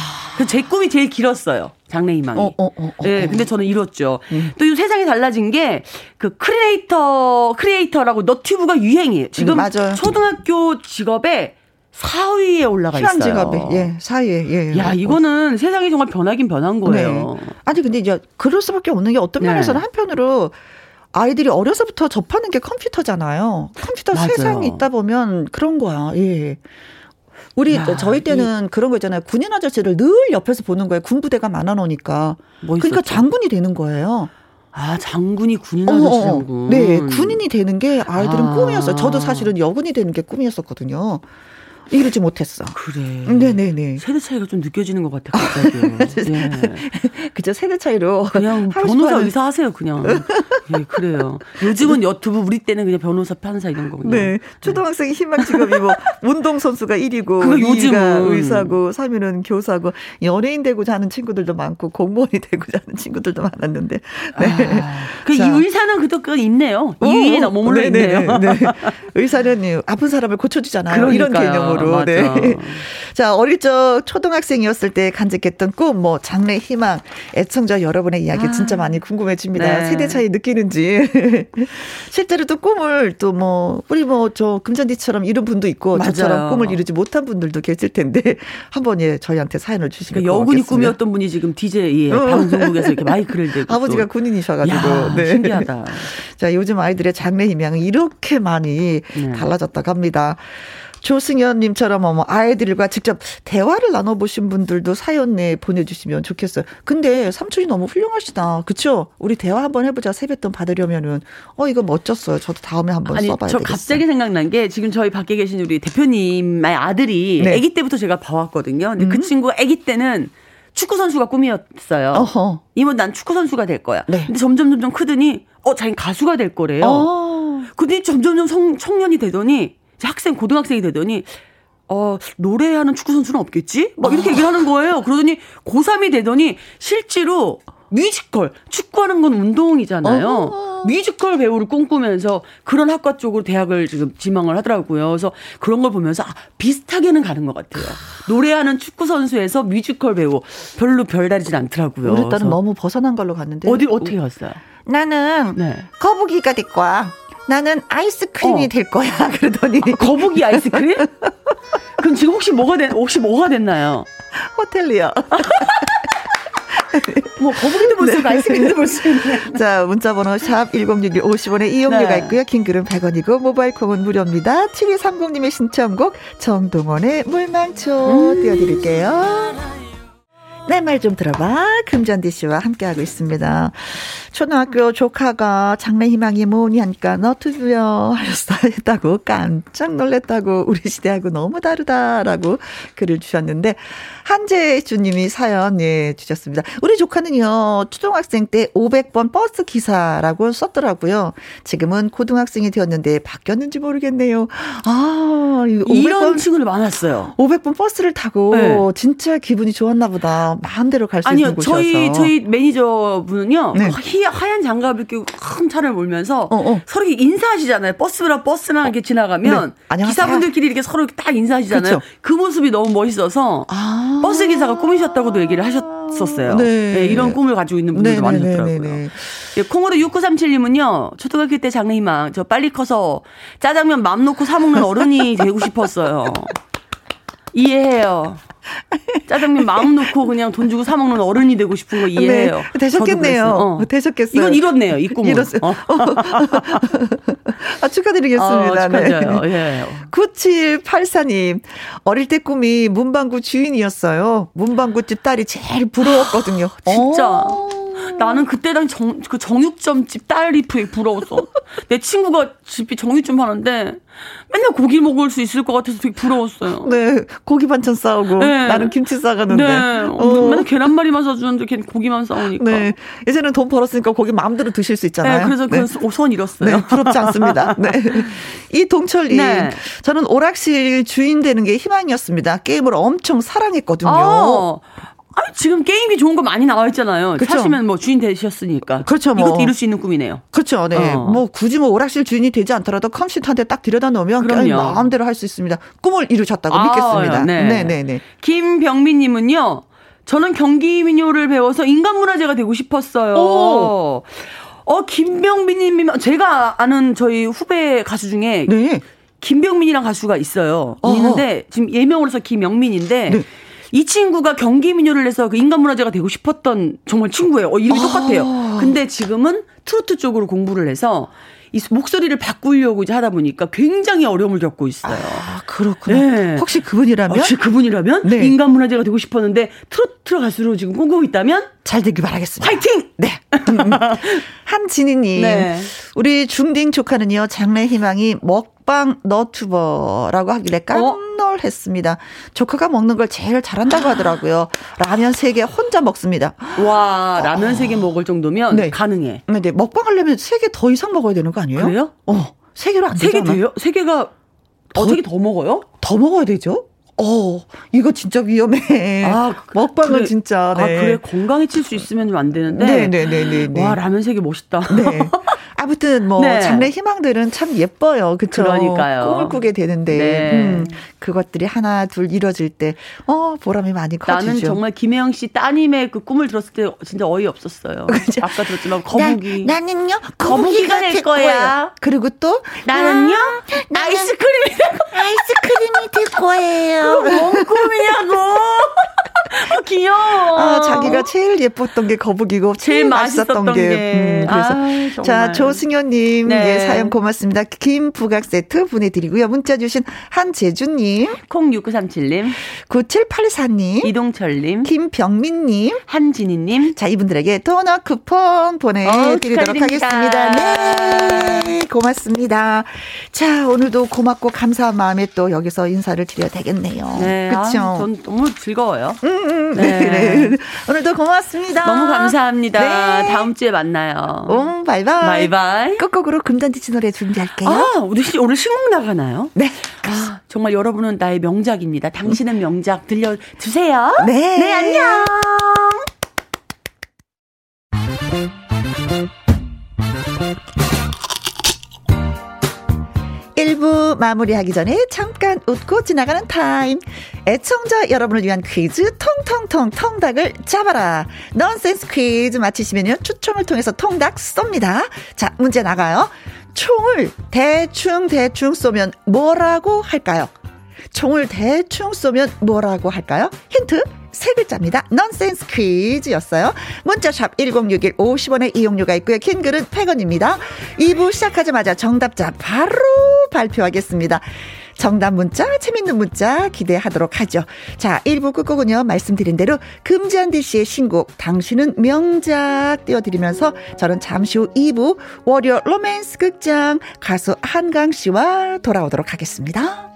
제 꿈이 제일 길었어요. 장래 희망이. 어, 어, 어, 어, 네, 근데 저는 이뤘죠. 음. 또 이 세상이 달라진 게 그 creator creator라고 너튜브가 유행이에요. 지금 음, 초등학교 직업에 4위에 올라가 있어요. 직업에 예, 4위에 예. 야, 이거는 세상이 정말 변하긴 변한 거예요. 네. 아니 근데 이제 그럴 수밖에 없는 게 어떤 네. 면에서는 한편으로 아이들이 어려서부터 접하는 게 컴퓨터잖아요. 컴퓨터 맞아요. 세상에 있다 보면 그런 거야. 예. 우리 야, 저희 때는 이, 그런 거 있잖아요. 군인 아저씨를 늘 옆에서 보는 거예요. 군부대가 많아 놓으니까. 뭐 그러니까 장군이 되는 거예요. 아, 장군이 군인 아저씨장군. 네, 군인이 되는 게 아이들은 아. 꿈이었어요. 저도 사실은 여군이 되는 게 꿈이었었거든요. 이루지 못했어. 그래. 네네네. 세대 차이가 좀 느껴지는 것 같아, 갑자기. 네. 그죠, 세대 차이로. 그냥 변호사 의사 하세요, 그냥. 예, 그래요. 요즘은 유튜브, 우리 때는 그냥 변호사, 판사 이런 거 그냥. 네. 초등학생 희망 직업이 뭐, 운동선수가 1위고, 그 요즘은 의사고, 3위는 교사고, 연예인 되고자 하는 친구들도 많고, 공무원이 되고자 하는 친구들도 많았는데. 네. 아, 그 의사는 그도 그 있네요. 2위에 머물러 있네요. 네. 의사는 아픈 사람을 고쳐주잖아요. 그러니까요. 이런 개념으로. 마음으로. 네. 자, 어릴 적 초등학생이었을 때 간직했던 꿈, 뭐, 장래 희망, 애청자 여러분의 이야기 아. 진짜 많이 궁금해집니다. 네. 세대 차이 느끼는지. 실제로 또 꿈을 또 뭐, 우리 뭐, 저 금잔디처럼 이런 분도 있고, 맞아요. 저처럼 꿈을 이루지 못한 분들도 계실 텐데, 한번 예, 저희한테 사연을 주시면 그러니까 여군이 꿈이었던 분이 지금 DJ, 예, 어. 방송국에서 이렇게 마이크를 대고. 아버지가 군인이셔가지고. 야, 네. 신기하다. 자, 요즘 아이들의 장래 희망이 이렇게 많이 네. 달라졌다고 합니다. 조승현님처럼 어머 아이들과 직접 대화를 나눠보신 분들도 사연 내 보내주시면 좋겠어요. 근데 삼촌이 너무 훌륭하시다. 그쵸? 우리 대화 한번 해보자. 세뱃돈 받으려면은 어 이거 멋졌어요. 저도 다음에 한번 아니, 써봐야 저 되겠어요. 갑자기 생각난 게 지금 저희 밖에 계신 우리 대표님의 아들이 네. 아기 때부터 제가 봐왔거든요. 근데 그 음. 그 친구 아기 때는 축구 선수가 꿈이었어요. 어허. 이모 난 축구 선수가 될 거야. 네. 근데 점점 점점 크더니 어 자기 가수가 될 거래요. 어. 근데 점점 점 청년이 되더니 학생 고등학생이 되더니 어, 노래하는 축구 선수는 없겠지? 막 이렇게 얘기를 하는 거예요. 그러더니 고3이 되더니 실제로 뮤지컬, 축구하는 건 운동이잖아요. 어. 뮤지컬 배우를 꿈꾸면서 그런 학과 쪽으로 대학을 지금 지망을 하더라고요. 그래서 그런 걸 보면서 아, 비슷하게는 가는 것 같아요. 노래하는 축구 선수에서 뮤지컬 배우 별로 별다르진 않더라고요. 우리 딸은 너무 벗어난 걸로 갔는데 어디 어떻게 갔어요? 나는 네. 거북이가 될 거야. 나는 아이스크림이 어. 될 거야. 그러더니 아, 거북이 아이스크림? 그럼 지금 혹시 뭐가 된 혹시 뭐가 됐나요? 호텔리어. 뭐 거북이도 볼수 있고 네. 아이스크림도 볼 수 있네. 자 문자 번호 샵 1061 50원의 이용료가 네. 있고요. 긴 글은 100원이고 모바일 콩은 무료입니다. 7230님의 신청곡 정동원의 물망초 음. 띄워드릴게요. 내 말 좀 들어봐. 금잔디 씨와 함께하고 있습니다. 초등학교 조카가 장래 희망이 뭐니 하니까 너튜브요 하셨다고 깜짝 놀랐다고 우리 시대하고 너무 다르다라고 글을 주셨는데 한재주님이 사연 예 주셨습니다. 우리 조카는요 초등학생 때 500번 버스 기사라고 썼더라고요. 지금은 고등학생이 되었는데 바뀌었는지 모르겠네요. 아 이런 친구들 많았어요. 500번 버스를 타고 네. 진짜 기분이 좋았나 보다. 마음대로 갈 수 있는 곳이어서. 저희 저희 매니저분은요. 네. 하얀 장갑을 끼고 큰 차를 몰면서 어, 어. 서로 인사하시잖아요. 버스랑 버스랑 이렇게 지나가면 네. 기사분들끼리 이렇게 서로 딱 인사하시잖아요. 그쵸? 그 모습이 너무 멋있어서 아~ 버스 기사가 꿈이셨다고도 얘기를 하셨었어요. 네. 네, 이런 꿈을 가지고 있는 분들도 네, 네, 네 많으셨더라고요. 예, 콩으로 6937님은요. 초등학교 때 장래희망 저 빨리 커서 짜장면 맘 놓고 사 먹는 어른이 되고 싶었어요. 이해해요. 짜장면 마음 놓고 그냥 돈 주고 사 먹는 어른이 되고 싶은 거 이해해요. 네, 되셨겠네요. 어. 되셨겠어요. 이건 이렇네요. 이 꿈은. 이렇어요. 어. 아, 축하드리겠습니다. 어, 축하드려요. 네. 예. 9784님. 어릴 때 꿈이 문방구 주인이었어요. 문방구집 딸이 제일 부러웠거든요. 진짜. 오. 나는 그때 당 정, 그 정육점 집 딸이 부러웠어. 내 친구가 집이 정육점 하는데 맨날 고기 먹을 수 있을 것 같아서 되게 부러웠어요. 네. 고기 반찬 싸우고. 네. 나는 김치 싸가는데. 네. 어. 맨날 계란말이만 사주는데 걔는 고기만 싸우니까. 네. 이제는 돈 벌었으니까 고기 마음대로 드실 수 있잖아요. 네. 그래서 네. 그손 잃었어요. 네. 부럽지 않습니다. 네. 이동철님. 네. 저는 오락실 주인 되는 게 희망이었습니다. 게임을 엄청 사랑했거든요. 아. 아니, 지금 게임이 좋은 거 많이 나와 있잖아요. 그렇죠. 사시면 뭐 주인 되셨으니까. 그렇죠. 뭐. 이것도 이룰 수 있는 꿈이네요. 그렇죠. 네. 어. 뭐 굳이 뭐 오락실 주인이 되지 않더라도 컴퓨터한테 딱 들여다 놓으면 그럼요. 마음대로 할 수 있습니다. 꿈을 이루셨다고 아, 믿겠습니다. 네. 네, 네, 네. 김병민 님은요. 저는 경기 민요를 배워서 인간 문화재가 되고 싶었어요. 오. 어, 김병민 님이면 제가 아는 저희 후배 가수 중에 네. 김병민이랑 가수가 있어요. 어허. 있는데 지금 예명으로 서 김영민인데 네. 이 친구가 경기 민요를 해서 그 인간문화재가 되고 싶었던 정말 친구예요. 어, 이름이 아. 똑같아요. 근데 지금은 트로트 쪽으로 공부를 해서 이 목소리를 바꾸려고 이제 하다 보니까 굉장히 어려움을 겪고 있어요. 아, 그렇구나. 네. 혹시 그분이라면? 혹시 그분이라면? 네. 인간문화재가 되고 싶었는데 트로트 가수로 지금 꿈꾸고 있다면? 잘 되길 바라겠습니다. 화이팅! 네. 한진희님. 네. 우리 중딩 조카는요, 장래 희망이 먹 방 너튜버라고 하길래 깜놀했습니다. 어? 조카가 먹는 걸 제일 잘한다고 하더라고요. 라면 3개 혼자 먹습니다. 와, 라면 3개 먹을 정도면 네. 가능해. 네, 네. 먹방 하려면 3개 더 이상 먹어야 되는 거 아니에요? 그래요? 어. 3개로 안 되잖아. 3개 돼요? 3개가 어떻게 더 먹어요? 더 먹어야 되죠? 어, 이거 진짜 위험해. 아, 먹방은 그래, 진짜. 네. 아, 그래. 건강에 칠 수 있으면 좀안 되는데. 네 네 네네. 네, 네, 와, 라면 세개 멋있다. 네. 아무튼 뭐 네. 장래 희망들은 참 예뻐요. 그쵸? 그러니까요. 꿈을 꾸게 되는데 네. 음, 그것들이 하나 둘 이뤄질 때 어, 보람이 많이 커지죠. 나는 정말 김혜영 씨 따님의 그 꿈을 들었을 때 진짜 어이 없었어요. 그쵸? 아까 들었지만 거북이. 나, 는요 거북이가, 될 거야. 거예요. 그리고 또 나는요 아, 아이스크림이 아이스크림이 될 거예요. 뭔 꿈이냐고. 아, 귀여워. 아, 자기가 제일 예뻤던 게 거북이고 제일, 제일 맛있었던, 맛있었던 게. 게. 음, 그래서 아, 자 조승현님 네. 예, 사연 고맙습니다. 김 부각 세트 보내드리고요. 문자 주신 한재준님, 콩 6937님, 9784님, 이동철님, 김병민님, 한진희님. 자 이분들에게 도넛 쿠폰 보내드리도록 어, 하겠습니다. 네, 고맙습니다. 자 오늘도 고맙고 감사한 마음에 또 여기서 인사를 드려야 되겠네요. 네, 그렇죠. 아, 전 너무 즐거워요. 음, 음, 네. 네. 오늘도 고맙습니다. 너무 감사합니다. 네. 다음 주에 만나요. 음, 바이바이. 바이바이. 끝곡으로 금잔디치 노래 준비할게요. 아, 우리 오늘 신곡 나가나요? 네. 아, 정말 여러분은 나의 명작입니다. 당신은 명작 들려 주세요. 네. 네, 안녕. 1부 마무리하기 전에 잠깐 웃고 지나가는 타임. 애청자 여러분을 위한 퀴즈 통통통 통닭을 잡아라. 넌센스 퀴즈 마치시면 추첨을 통해서 통닭 쏩니다. 자, 문제 나가요. 총을 대충 대충 쏘면 뭐라고 할까요? 총을 대충 쏘면 뭐라고 할까요? 힌트 세 글자입니다. 넌센스 퀴즈였어요. 문자샵 1061 50원의 이용료가 있고요. 긴 글은 100원입니다. 2부 시작하자마자 정답자 바로 발표하겠습니다. 정답 문자, 재밌는 문자 기대하도록 하죠. 자, 1부 끝곡은요, 말씀드린 대로 금지한디 씨의 신곡, 당신은 명작 띄워드리면서 저는 잠시 후 2부 월요 로맨스 극장 가수 한강 씨와 돌아오도록 하겠습니다.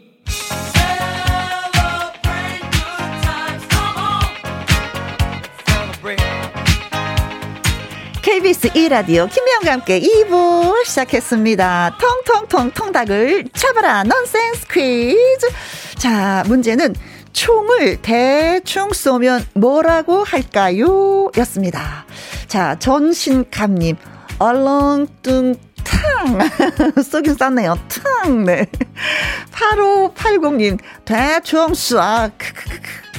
KBS 2라디오 김혜영과 함께 2부 시작했습니다. 통통통 통닭을 잡아라 넌센스 퀴즈. 자, 문제는 총을 대충 쏘면 뭐라고 할까요? 였습니다. 자, 전신감님, 얼렁뚱 탕! 쏘긴 쌌네요. 탕! 네. 8580님, 대충 쏴. 크크크크.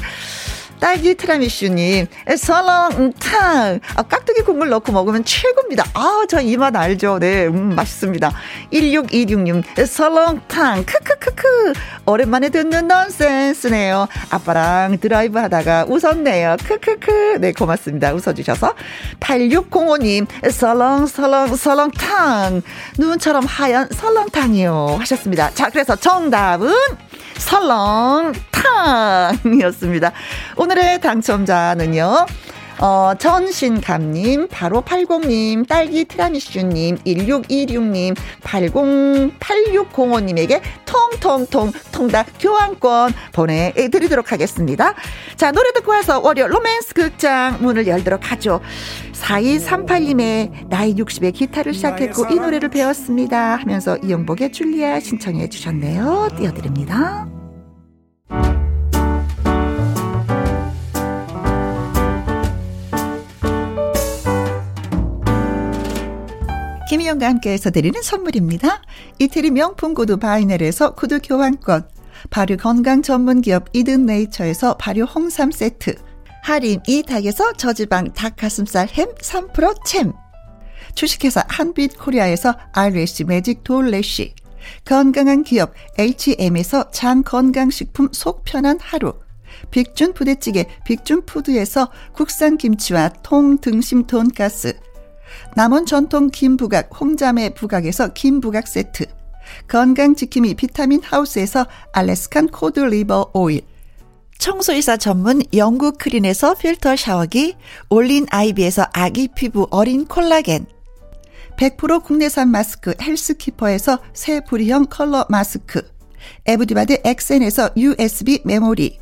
딸기 트라미슈님, 설렁탕. 아, 깍두기 국물 넣고 먹으면 최고입니다. 아, 저 이 맛 알죠? 네, 음, 맛있습니다. 1626님, 설렁탕. 크크크크. 오랜만에 듣는 넌센스네요. 아빠랑 드라이브 하다가 웃었네요. 크크크. 네, 고맙습니다. 웃어주셔서. 8605님, 설렁, 설렁, 설렁탕. 눈처럼 하얀 설렁탕이요. 하셨습니다. 자, 그래서 정답은 설렁탕이었습니다. 오늘의 당첨자는요. 어, 전신감님, 바로 80님, 딸기 트라미슈님, 1626님, 808605님에게 통통통 통닭 교환권 보내드리도록 하겠습니다. 자, 노래 듣고 와서 월요 로맨스 극장 문을 열도록 하죠. 4238님의 나이 60에 기타를 시작했고 이 노래를 배웠습니다 하면서 이영복의 줄리아 신청해 주셨네요. 띄워드립니다. 김희영과 함께해서 드리는 선물입니다. 이태리 명품 구두 바이넬에서 구두 교환권, 발효 건강 전문 기업 이든 네이처에서 발효 홍삼 세트, 할인 이 닭에서 저지방 닭 가슴살 햄 3% 챔, 주식회사 한빛 코리아에서 RS 매직 돌래쉬, 건강한 기업 H&M에서 장 건강식품 속 편한 하루, 빅준 부대찌개 빅준 푸드에서 국산 김치와 통 등심 돈가스, 남원 전통 김부각 홍자매 부각에서 김부각 세트. 건강지킴이 비타민 하우스에서 Alaskan cod liver oil. 청소이사 전문 영국 크린에서 필터 샤워기 올린 아이비에서 아기 피부 어린 콜라겐. 100% 국내산 마스크 헬스키퍼에서 새 부리형 컬러 마스크. 에브디바드 엑센에서 USB 메모리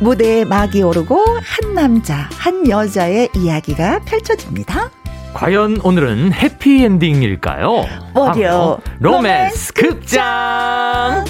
무대에 막이 오르고 한 남자, 한 여자의 이야기가 펼쳐집니다. 과연 오늘은 해피엔딩일까요? 월요 로맨스 극장!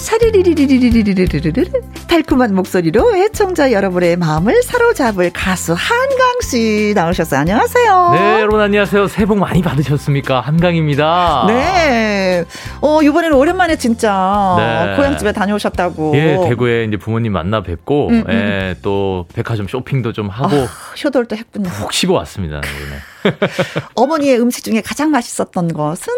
샤리리리리리리리리리리 달콤한 목소리로 애청자 여러분의 마음을 사로잡을 가수 한강 씨 나오셨어요. 안녕하세요. 네, 여러분 안녕하세요. 새해 복 많이 받으셨습니까? 한강입니다. 네. 어, 이번에는 오랜만에 진짜 네. 고향집에 다녀오셨다고. 예, 대구에 이제 부모님 만나 뵙고 음, 음. 예, 또 백화점 쇼핑도 좀 하고 아, 효도를 또 했군요. 푹 쉬고 왔습니다. 어머니의 음식 중에 가장 맛있었던 것은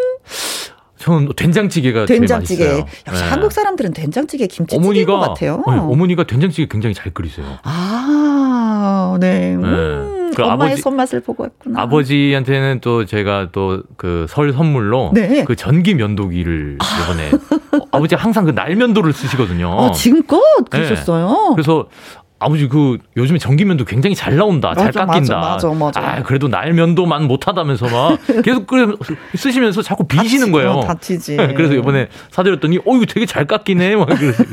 저는 된장찌개가 된장찌개. 제일 맛있어요. 역시 네. 한국 사람들은 된장찌개 김치찌개인 것 같아요. 네, 어머니가 된장찌개 굉장히 잘 끓이세요. 아, 네. 네. 음, 그 엄마의 아버지, 손맛을 보고 했구나. 아버지한테는 또 제가 또 그 설 선물로 네. 그 전기 면도기를 이번에 어, 아버지 항상 그 날면도를 쓰시거든요. 아, 지금껏 그러셨어요? 네. 그래서 아버지 그 요즘에 전기면도 굉장히 잘 나온다. 잘 맞아, 깎인다. 맞아, 맞아, 맞아. 아, 그래도 날면도만 못 하다면서 막 계속 그 쓰시면서 자꾸 비시는 거예요. 다치지. 그래서 이번에 사드렸더니 어 이거 되게 잘 깎이네. 막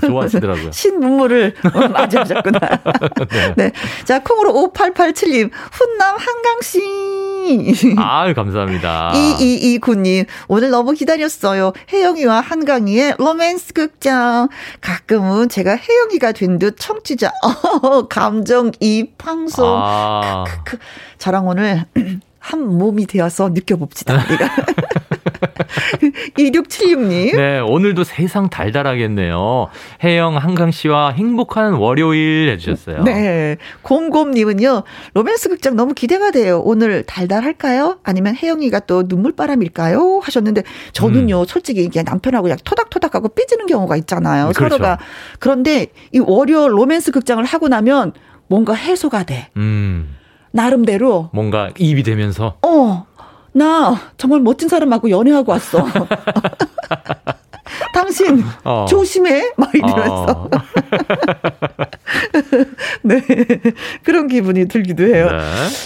좋아하시더라고요. 신문물을 맞이하셨구나. 네. 네. 자, 콩으로 5887님, 훈남 한강 씨. 아, 감사합니다. 2229님, 오늘 너무 기다렸어요. 혜영이와 한강이의 로맨스 극장. 가끔은 제가 혜영이가 된 듯 청취자. 감정이입 방송. 아. 저랑 오늘 한 몸이 되어서 느껴봅시다. 우리가. 2676님. 네, 오늘도 세상 달달하겠네요. 혜영, 한강 씨와 행복한 월요일 해주셨어요. 네. 곰곰님은요, 로맨스 극장 너무 기대가 돼요. 오늘 달달할까요? 아니면 혜영이가 또 눈물바람일까요? 하셨는데, 저는요, 음. 솔직히 이게 남편하고 그냥 토닥토닥하고 삐지는 경우가 있잖아요. 그렇죠. 서로가. 그런데 이 월요 로맨스 극장을 하고 나면 뭔가 해소가 돼. 음. 나름대로. 뭔가 입이 되면서. 어. 나 정말 멋진 사람하고 연애하고 왔어. 당신 어. 조심해 막 이러면서 어. 네 그런 기분이 들기도 해요. 네.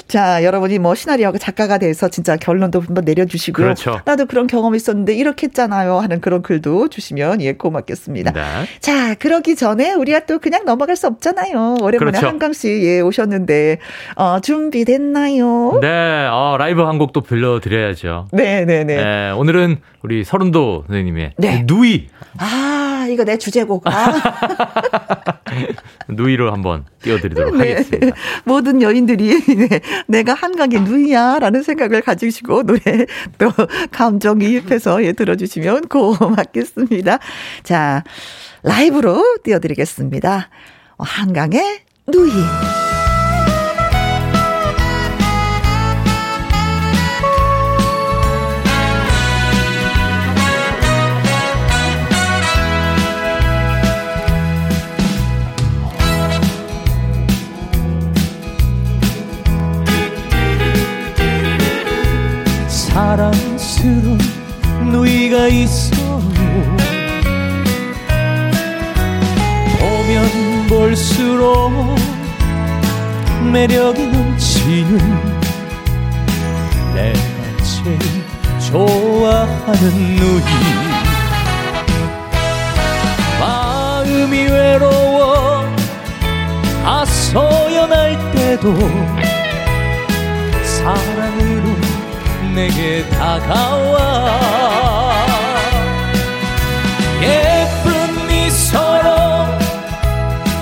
자 여러분이 뭐 시나리오가 작가가 돼서 진짜 결론도 한번 내려주시고요. 그렇죠. 나도 그런 경험 있었는데 이렇게 했잖아요 하는 그런 글도 주시면 예 고맙겠습니다. 네. 자 그러기 전에 우리가 또 그냥 넘어갈 수 없잖아요. 오랜만에 그렇죠. 한강 씨 예 오셨는데 어, 준비됐나요? 네 어, 라이브 한 곡도 불러드려야죠. 네네네. 네, 네. 오늘은 우리 서른도 선생님의 네. 누이 아, 이거 내 주제곡. 아. 누이를 한번 띄워드리도록 네. 하겠습니다. 모든 여인들이 네, 내가 한강의 누이야라는 생각을 가지시고 노래 또 감정이입해서 예, 들어주시면 고맙겠습니다. 자, 라이브로 띄워드리겠습니다. 한강의 누이. 사랑스러운 누이가 있어요. 보면 볼수록 매력이 넘치는 내가 제일 좋아하는 누이. 마음이 외로워 아소연할 때도 사랑으로 내게 다가와. 예쁜 미소로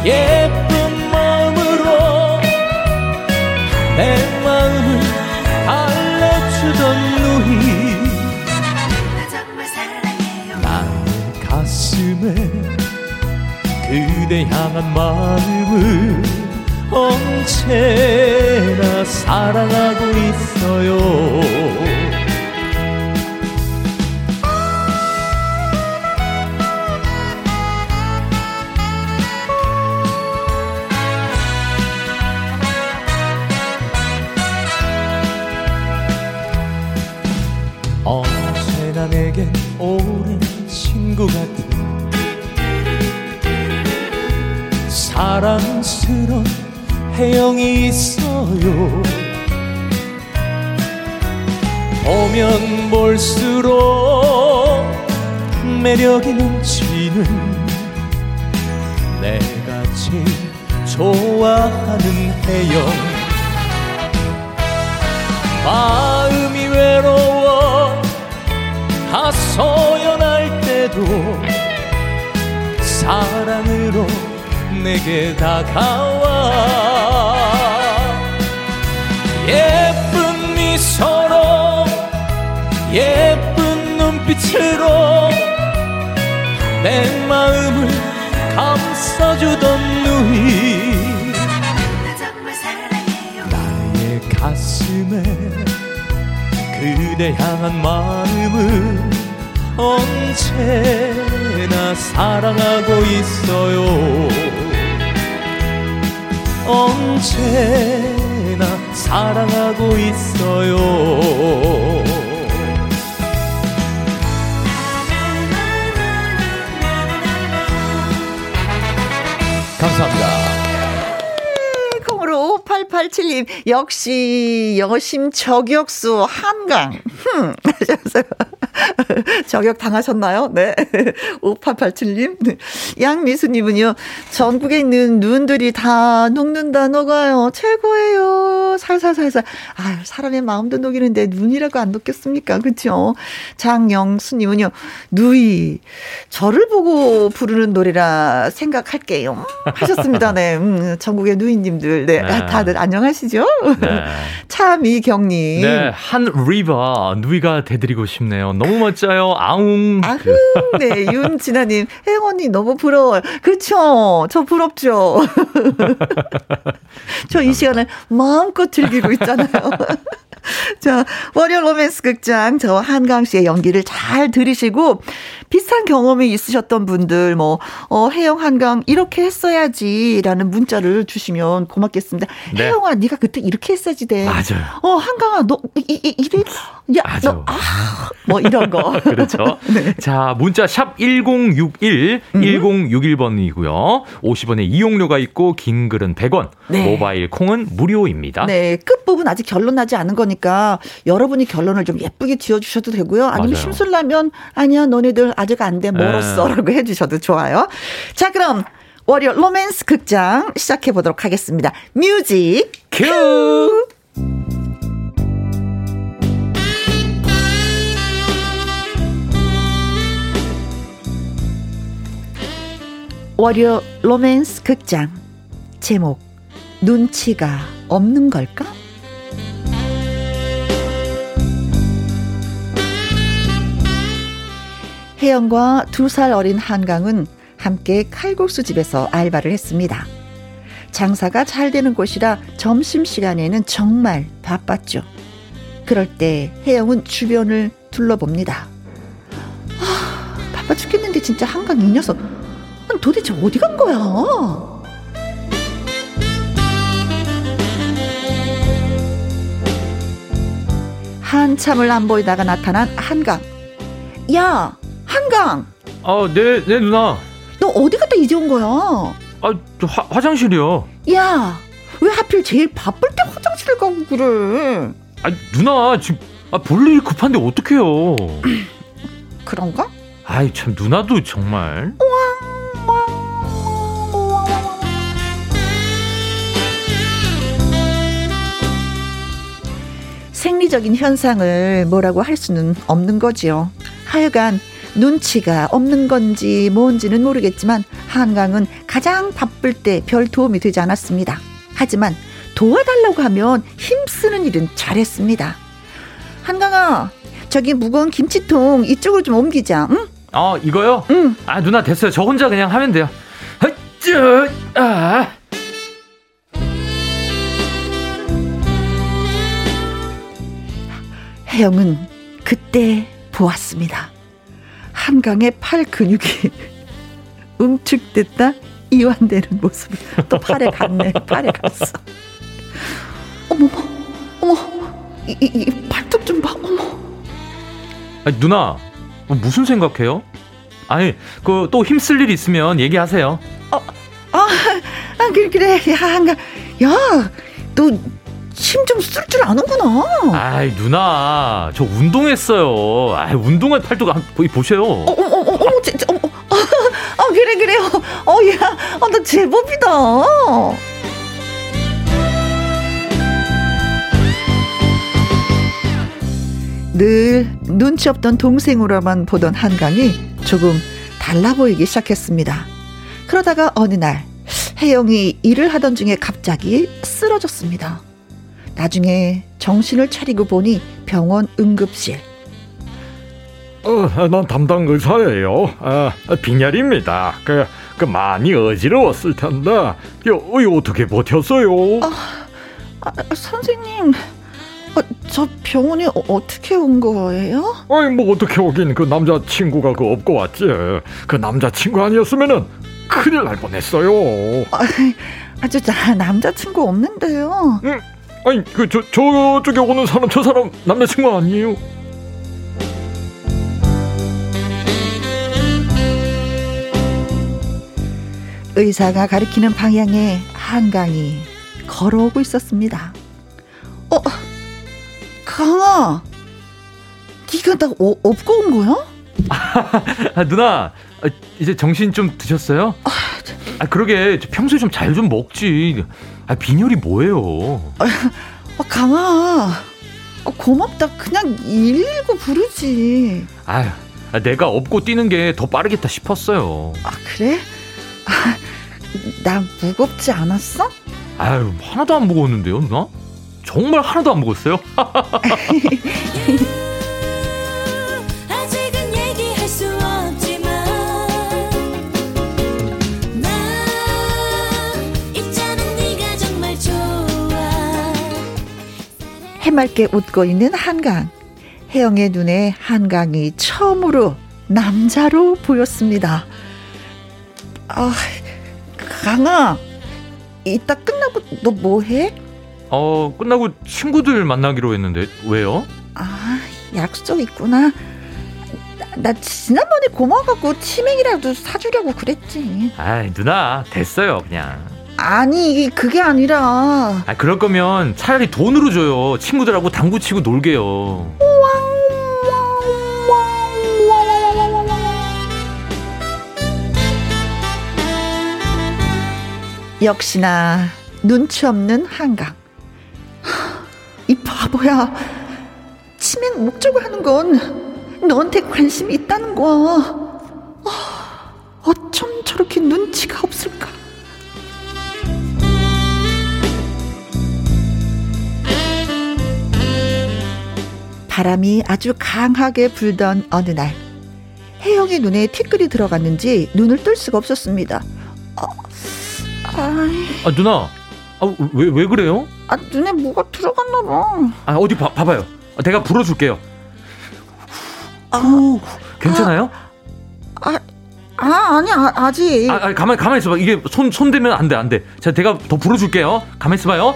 예쁜 마음으로 내 마음을 알려주던 누이 나의 가슴에 그대 향한 마음을 언제나 사랑하고 있어요. 언제나 내겐 오랜 친구 같은 사랑스러운 태영이 있어요. 보면 볼수록 매력이 넘치는 내가 제일 좋아하는 해영. 마음이 외로워 하소연할 때도 사랑으로 내게 다가와. 예쁜 미소로 예쁜 눈빛으로 내 마음을 감싸주던 누이. 나의 가슴에 그대 향한 마음을 언제나 사랑하고 있어요 언제나 사랑하고 있어요 감사합니다. 5887님, 역시 여심 저격수 한강. 흠. 하셔서 저격 당하셨나요? 네. 5887님. 네. 양미수님은요, 전국에 있는 눈들이 다 녹는다, 녹아요. 최고예요. 살살살살. 아유, 사람의 마음도 녹이는데 눈이라고 안 녹겠습니까? 그쵸? 장영수님은요, 누이, 저를 보고 부르는 노래라 생각할게요. 하셨습니다. 네. 음, 전국의 누이님들. 네. 네. 다들 안녕하시죠? 네. 차미경님. 네. 한 River, 누이가 돼드리고 싶네요. 너무 멋져요. 아웅. 아흥. 네. 윤진아님. 혜영 언니 너무 부러워요. 그쵸? 저 부럽죠? 저 이 시간을 마음껏 즐기고 있잖아요. 자, 월요 로맨스 극장, 저 한강 씨의 연기를 잘 들으시고, 비슷한 경험이 있으셨던 분들, 뭐, 어, 혜영 한강 이렇게 했어야지, 라는 문자를 주시면 고맙겠습니다. 네. 혜영아, 네가 그때 이렇게 했어야지 돼. 맞아요. 어, 한강아, 너, 이, 이, 이래, 야, 맞아. 너, 아, 뭐 이런 거. 그렇죠. 네. 자, 문자 샵 1061, 음. 1061번이고요. 50원의 이용료가 있고, 긴 글은 100원, 네. 모바일 콩은 무료입니다. 네, 끝부분 아직 결론 나지 않은 거니까 거니까 여러분이 결론을 좀 예쁘게 지어주셔도 되고요. 아니면 맞아요. 심술나면 아니야 너네들 아직 안 돼 멀었어라고 네. 해주셔도 좋아요. 자 그럼 월요 로맨스 극장 시작해 보도록 하겠습니다. 뮤직 큐. 월요 로맨스 극장 제목 눈치가 없는 걸까? 혜영과 두 살 어린 한강은 함께 칼국수 집에서 알바를 했습니다. 장사가 잘 되는 곳이라 점심시간에는 정말 바빴죠. 그럴 때 혜영은 주변을 둘러봅니다. 아, 바빠 죽겠는데 진짜 한강 이 녀석. 도대체 어디 간 거야? 한참을 안 보이다가 나타난 한강. 야, 한강. 아, 네, 네 누나. 너 어디 갔다 이제 온 거야? 아, 저 화, 화장실이요. 야, 왜 하필 제일 바쁠 때 화장실 가고 그래? 아, 누나 지금 아, 볼 일이 급한데 어떡해요? 그런가? 아이, 참 누나도 정말. 생리적인 현상을 뭐라고 할 수는 없는 거지요. 하여간 눈치가 없는 건지 뭔지는 모르겠지만 한강은 가장 바쁠 때 별 도움이 되지 않았습니다. 하지만 도와달라고 하면 힘쓰는 일은 잘했습니다. 한강아, 저기 무거운 김치통 이쪽으로 좀 옮기자. 응? 어, 이거요? 응. 아, 누나 됐어요. 저 혼자 그냥 하면 돼요. 헛쭈, 아. 혜영은 그때 보았습니다. 한강의 팔 근육이 응축됐다? 이완되는 모습이. 또 팔에 갔네. 팔에 갔어. 어머 어머 이, 이, 이 발톱 좀 봐. 어머. 아니, 누나 뭐 무슨 생각해요? 아니 그 또 힘쓸 일 있으면 얘기하세요. 어, 아, 아 그래 그래. 야 한강. 야 너 힘 좀 쓸 줄 아는구나. 아이 누나 저 운동했어요. 아 운동할 팔도 거의 보세요. 어머 어머 어머 어머 진짜 어머. 아 그래 그래요. 어야 아, 나 제법이다. 늘 눈치 없던 동생으로만 보던 한강이 조금 달라 보이기 시작했습니다. 그러다가 어느 날 혜영이 일을 하던 중에 갑자기 쓰러졌습니다. 나중에 정신을 차리고 보니 병원 응급실. 어, 난 담당 의사예요. 아, 빈혈입니다. 그, 그 많이 어지러웠을 텐데, 요, 요 어떻게 버텼어요? 아, 아 선생님, 아, 저 병원에 어, 떻게온 거예요? 아니 뭐 어떻게 오긴 그 남자 친구가 그 업고 왔지. 그 남자 친구 아니었으면은 큰일 날 뻔했어요. 아, 아저 남자 친구 없는데요. 응. 아니 그 저 저쪽에 오는 사람 저 사람 남자 친구 아니에요? 의사가 가리키는 방향에 한강이 걸어오고 있었습니다. 어, 강아, 네가 나 어, 업고 온 거야? 아, 누나, 아, 이제 정신 좀 드셨어요? 아, 아 그러게 평소에 좀 잘좀 좀 먹지. 아, 빈혈이 뭐예요? 아, 아 강아, 아, 고맙다. 그냥 119 부르지. 아, 내가 업고 뛰는 게 더 빠르겠다 싶었어요. 아, 그래? 아, 나 무겁지 않았어? 아유, 하나도 안 무거웠는데요, 누나? 정말 하나도 안 먹었어요. 해맑게 웃고 있는 한강. 혜영의 눈에 한강이 처음으로 남자로 보였습니다. 아, 강아, 이따 끝나고 너 뭐해? 어, 끝나고 친구들 만나기로 했는데 왜요? 아, 약속 있구나. 나, 나 지난번에 고마워갖고 치맥이라도 사주려고 그랬지. 아이, 누나, 됐어요, 그냥. 아니, 그게 아니라. 아, 그럴 거면 차라리 돈으로 줘요. 친구들하고 당구 치고 놀게요. 역시나 눈치 없는 한강. 이 바보야. 치맥 목적으로 하는 건 너한테 관심이 있다는 거야. 아, 어쩜 저렇게 눈치가 없을까? 바람이 아주 강하게 불던 어느 날 혜영의 눈에 티끌이 들어갔는지 눈을 뜰 수가 없었습니다. 아, 아 누나, 아, 왜, 왜 그래요? 아, 눈에 뭐가 들어갔나 봐. 아, 어디 봐, 봐봐요. 아, 내가 불어줄게요. 아, 괜찮아요? 아, 아, 아니, 아, 아직. 아, 아, 가만, 가만히 있어봐. 이게 손, 손 대면 안 돼, 안 돼. 자, 내가 더 불어줄게요. 가만히 있어봐요.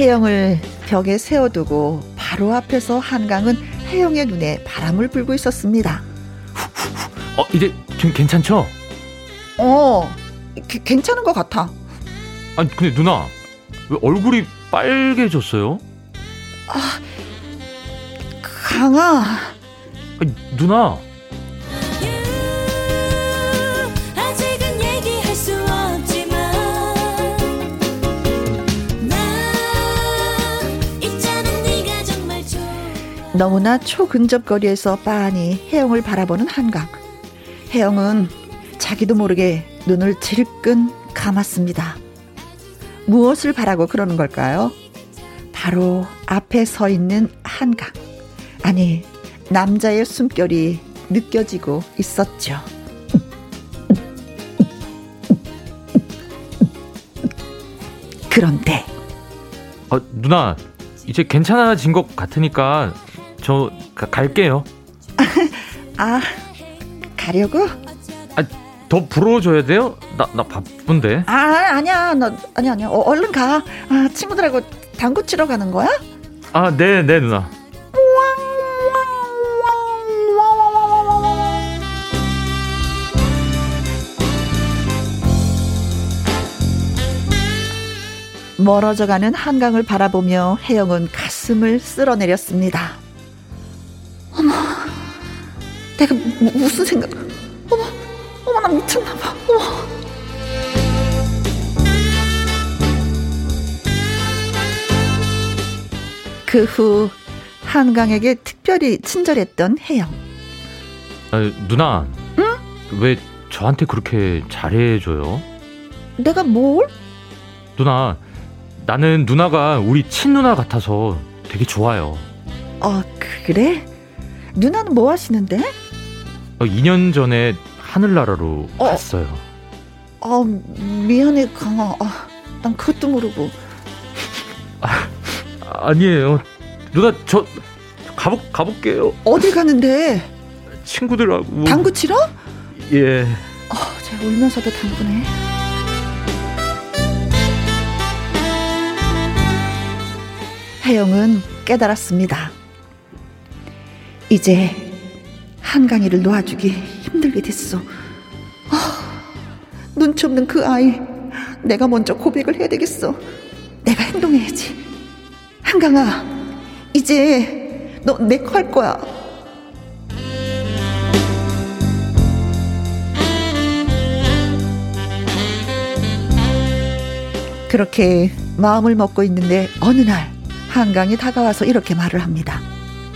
혜영을 벽에 세워두고 바로 앞에서 한강은 혜영의 눈에 바람을 불고 있었습니다. 어, 이제 좀 괜찮죠? 어, 게, 괜찮은 것 같아. 아니, 근데 누나, 왜 얼굴이 빨개졌어요? 아, 강아. 아니, 누나. 너무나 초근접 거리에서 빤히 혜영을 바라보는 한강. 혜영은 자기도 모르게 눈을 질끈 감았습니다. 무엇을 바라고 그러는 걸까요? 바로 앞에 서 있는 한강. 아니, 남자의 숨결이 느껴지고 있었죠. 그런데. 어, 누나, 이제 괜찮아진 것 같으니까 저 가, 갈게요. 아, 가려고? 아, 더 불어줘야 돼요? 나, 나 바쁜데. 아, 아니야. 너, 아니야, 아니야. 어, 얼른 가. 아, 친구들하고 당구 치러 가는 거야? 아, 네, 네, 누나. 멀어져가는 한강을 바라보며 혜영은 가슴을 쓸어내렸습니다. 무, 무슨 생각? 어머, 어머 나 미쳤나 봐. 어머. 그 후 한강에게 특별히 친절했던 혜영. 아, 누나. 응? 왜 저한테 그렇게 잘해줘요? 내가 뭘? 누나, 나는 누나가 우리 친누나 같아서 되게 좋아요. 어, 그래? 누나는 뭐 하시는데? 어, 2년 전에 하늘나라로 어. 갔어요. 아, 미안해, 강아. 아, 난 그것도 모르고. 아, 아니에요. 누나, 저, 가보, 가볼게요. 어디 가는데? 친구들하고. 당구 치러? 예. 어, 제가 울면서도 당구네. 혜영은 깨달았습니다. 이제 한강이를 놓아주기 힘들게 됐어. 아, 눈치 없는 그 아이. 내가 먼저 고백을 해야 되겠어. 내가 행동해야지. 한강아, 이제 너 내 거 할 거야. 그렇게 마음을 먹고 있는데 어느 날 한강이 다가와서 이렇게 말을 합니다.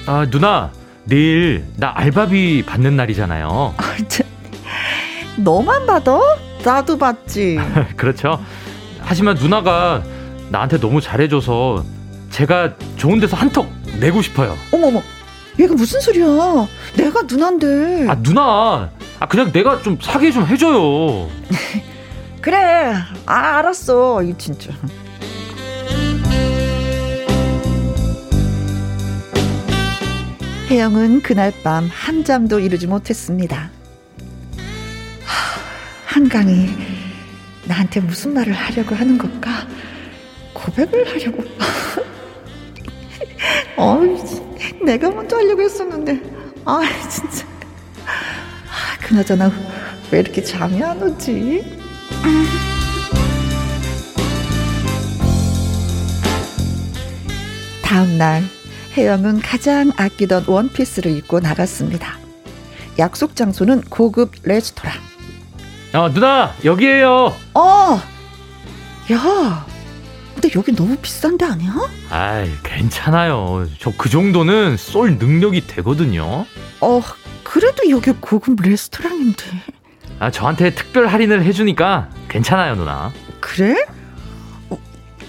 아, 누나, 내일 나 알바비 받는 날이잖아요. 아, 참. 너만 받아? 나도 받지. 그렇죠. 하지만 누나가 나한테 너무 잘해줘서 제가 좋은 데서 한턱 내고 싶어요. 어머머, 얘가 무슨 소리야? 내가 누난데. 아, 누나. 아, 그냥 내가 좀 사게 좀 해줘요. 그래. 아, 알았어. 이 진짜. 혜영은 그날 밤 한잠도 이루지 못했습니다. 한강이 나한테 무슨 말을 하려고 하는 걸까? 고백을 하려고. 어, 내가 먼저 하려고 했었는데. 아, 진짜. 아, 그나저나 왜 이렇게 잠이 안 오지? 다음 날 혜영은 가장 아끼던 원피스를 입고 나갔습니다. 약속 장소는 고급 레스토랑. 어, 누나, 여기에요. 어, 야, 근데 여기 너무 비싼데 아니야? 아이, 괜찮아요. 저 그 정도는 쏠 능력이 되거든요. 어, 그래도 여기 고급 레스토랑인데. 아, 저한테 특별 할인을 해주니까 괜찮아요, 누나. 그래? 어,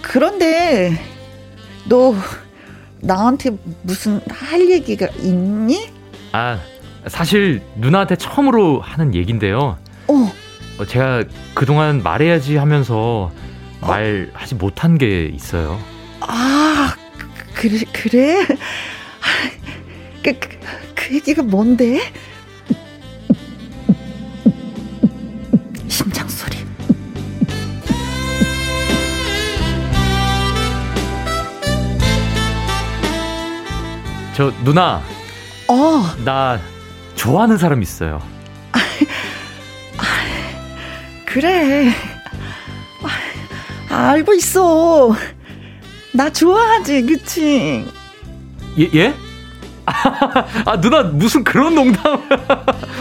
그런데 너 나한테 무슨 할 얘기가 있니? 아, 사실 누나한테 처음으로 하는 얘긴데요. 어. 어 제가 그동안 말해야지 하면서 어? 말하지 못한 게 있어요. 아, 그, 그래, 그래? 그, 그, 그 얘기가 뭔데? 저 누나. 어. 나 좋아하는 사람 있어요. 그래. 아, 알고 있어. 나 좋아하지, 그치? 예, 예? 아, 누나, 무슨 그런 농담.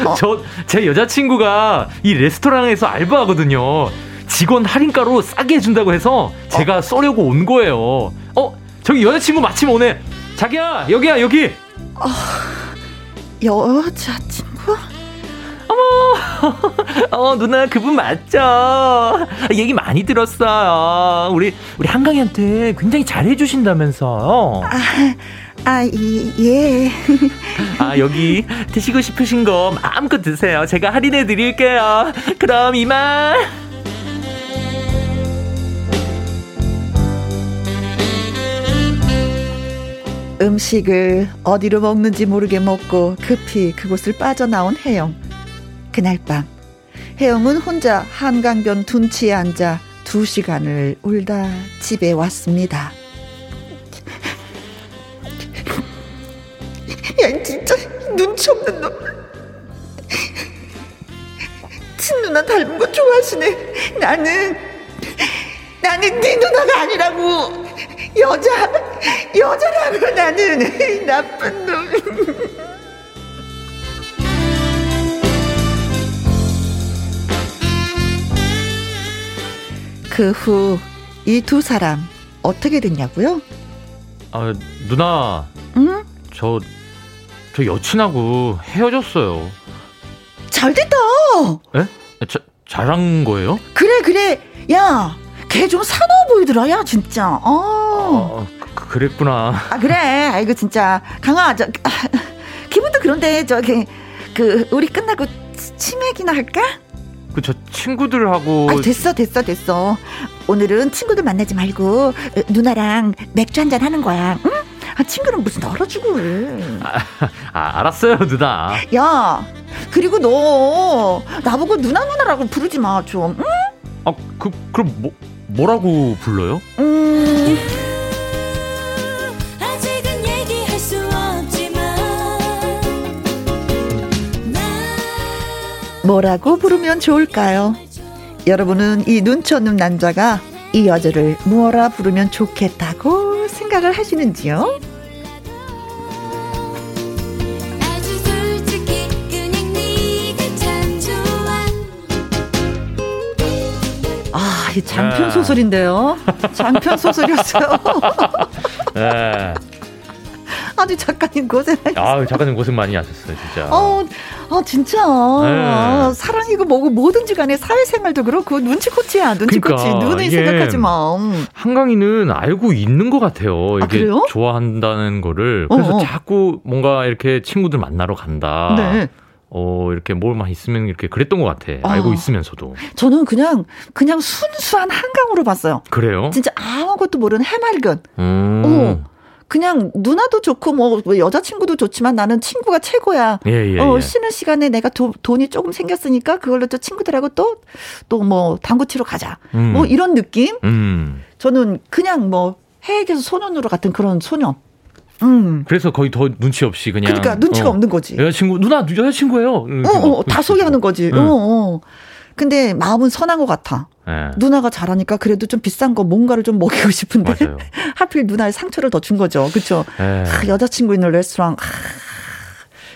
어? 저, 제 여자친구가 이 레스토랑에서 알바하거든요. 직원 할인가로 싸게 해준다고 해서 제가 어? 쏘려고 온 거예요. 어, 저기 여자친구 마침 오네. 자기야 여기야 여기. 어, 여자친구? 어머! 어 누나 그분 맞죠? 얘기 많이 들었어요. 우리 우리 한강이한테 굉장히 잘해주신다면서요 아, 아 예. 아 여기 드시고 싶으신 거 마음껏 드세요. 제가 할인해 드릴게요. 그럼 이만 음식을 어디로 먹는지 모르게 먹고 급히 그곳을 빠져나온 혜영. 그날 밤, 혜영은 혼자 한강변 둔치에 앉아 두 시간을 울다 집에 왔습니다. 야, 진짜 눈치 없는 놈. 친누나 닮은 거 좋아하시네. 나는, 나는 네 누나가 아니라고. 여자, 여자라고 나는 나쁜 놈. 그 후 이 두 사람 어떻게 됐냐고요? 아 누나. 응? 저, 저 여친하고 헤어졌어요. 잘 됐다. 예? 자, 잘한 거예요? 그래 그래. 야, 걔 좀 사나워 보이더라. 야 진짜. 어. 어, 그, 그랬구나. 아 그래. 아이고 진짜 강아 저 아, 기분도 그런데 저기 그 우리 끝나고 치맥이나 할까? 그 저 친구들하고 아 됐어 됐어 됐어. 오늘은 친구들 만나지 말고 어, 누나랑 맥주 한잔 하는 거야. 응? 아 친구는 무슨 널어주고 그래. 아, 알았어요, 누나. 야 그리고 너 나보고 누나 누나라고 부르지 마 좀. 응? 아, 그 그럼 뭐 뭐라고 불러요? 음. 뭐라고 부르면 좋을까요? 여러분은 이 눈치 없는 남자가 이 여자를 뭐라 부르면 좋겠다고 생각을 하시는지요? 장편 아. 소설인데요. 장편 소설이었어요. 예. 아주 작가님 고생하셨어요. 아, 작가님 고생 많이 하셨어요, 진짜. 어, 어, 진짜. 네. 사랑이고 뭐고 뭐든지 간에 사회생활도 그렇고 눈치코치 야, 눈치코치. 그러니까, 눈을 생각하지 마. 음. 한강이는 알고 있는 것 같아요. 아, 이게 그래요? 좋아한다는 거를. 그래서 어, 어. 자꾸 뭔가 이렇게 친구들 만나러 간다. 네. 어, 이렇게 뭘만 있으면 이렇게 그랬던 것 같아. 아. 알고 있으면서도. 저는 그냥, 그냥 순수한 한강으로 봤어요. 그래요? 진짜 아무것도 모르는 해맑은. 음. 어. 그냥 누나도 좋고 뭐 여자친구도 좋지만 나는 친구가 최고야. 예, 예. 어, 예. 쉬는 시간에 내가 도, 돈이 조금 생겼으니까 그걸로 또 친구들하고 또, 또 뭐 당구 치러 가자. 음. 뭐 이런 느낌? 음. 저는 그냥 뭐 해외에서 소년으로 같은 그런 소년. 음. 그래서 거의 더 눈치 없이 그냥. 그러니까 눈치가 어, 없는 거지. 여자친구, 누나, 여자친구예요. 어, 어, 다 소개하는 거지. 응. 어, 어. 근데 마음은 선한 것 같아. 예. 누나가 잘하니까 그래도 좀 비싼 거 뭔가를 좀 먹이고 싶은데. 하필 누나의 상처를 더 준 거죠. 그렇죠? 예. 아, 여자친구 있는 레스토랑. 아,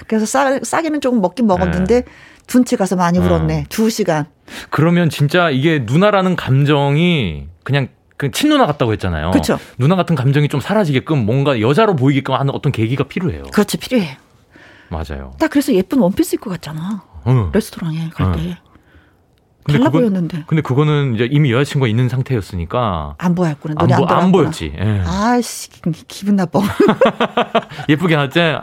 그래서 싸, 싸게는 조금 먹긴 먹었는데 둔치 가서 많이 네. 어. 울었네. 두 시간. 그러면 진짜 이게 누나라는 감정이 그냥 그 친누나 같다고 했잖아요. 그쵸. 누나 같은 감정이 좀 사라지게끔 뭔가 여자로 보이게끔 하는 어떤 계기가 필요해요. 그렇지 필요해. 맞아요. 딱 그래서 예쁜 원피스 입고 갔잖아. 어. 레스토랑에 갈 어. 때. 근데 달라 그건- 보였는데. 근데 그거는 이제 이미 여자친구가 있는 상태였으니까 안 보였구나. 안, 안, 보, 안 들어갔구나. 보였지. 예. 아씨 기분 나빠. 예쁘게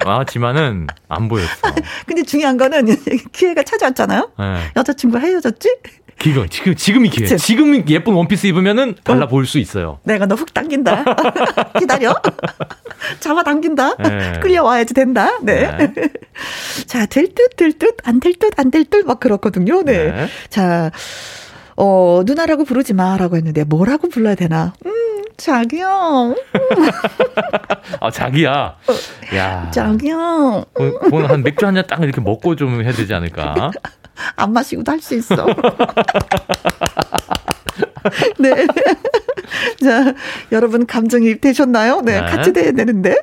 나왔지만은 안 보였어. 근데 중요한 거는 기회가 찾아왔잖아요. 예. 여자친구 헤어졌지? 기가 지금 지금이 기회. 그치? 지금 예쁜 원피스 입으면은 달라 보일 수 있어요. 내가 너 훅 당긴다. 기다려. 잡아 당긴다. 네. 끌려와야지 된다. 네. 네. 자, 될 듯, 될 듯, 안 될 듯, 안 될 듯, 막 그렇거든요. 네. 네. 자, 어, 누나라고 부르지 마라고 했는데, 뭐라고 불러야 되나? 음, 자기야. 아 자기야. 야. 자기야. 그- 그건 한 맥주 한 잔 딱 이렇게 먹고 좀 해야 되지 않을까? 안 마시고도 할 수 있어. 네. 자, 여러분 감정이입 되셨나요? 네, 네. 같이 돼야 되는데.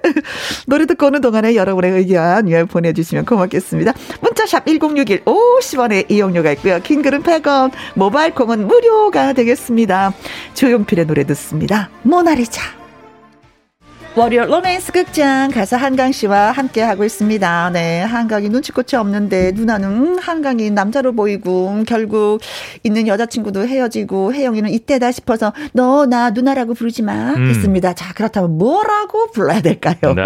노래 듣고 오는 동안에 여러분의 의견 예, 보내주시면 고맙겠습니다. 문자샵 1061 50원의 이용료가 있고요. 킹글은 100원, 모바일 콩은 무료가 되겠습니다. 조용필의 노래 듣습니다. 모나리자. 월요 로맨스 극장 가사 한강 씨와 함께 하고 있습니다. 네, 한강이 눈치꽃이 없는데 누나는 한강이 남자로 보이고 음, 결국 있는 여자친구도 헤어지고 혜영이는 이때다 싶어서 너 나 누나라고 부르지 마 음. 했습니다. 자, 그렇다면 뭐라고 불러야 될까요? 네.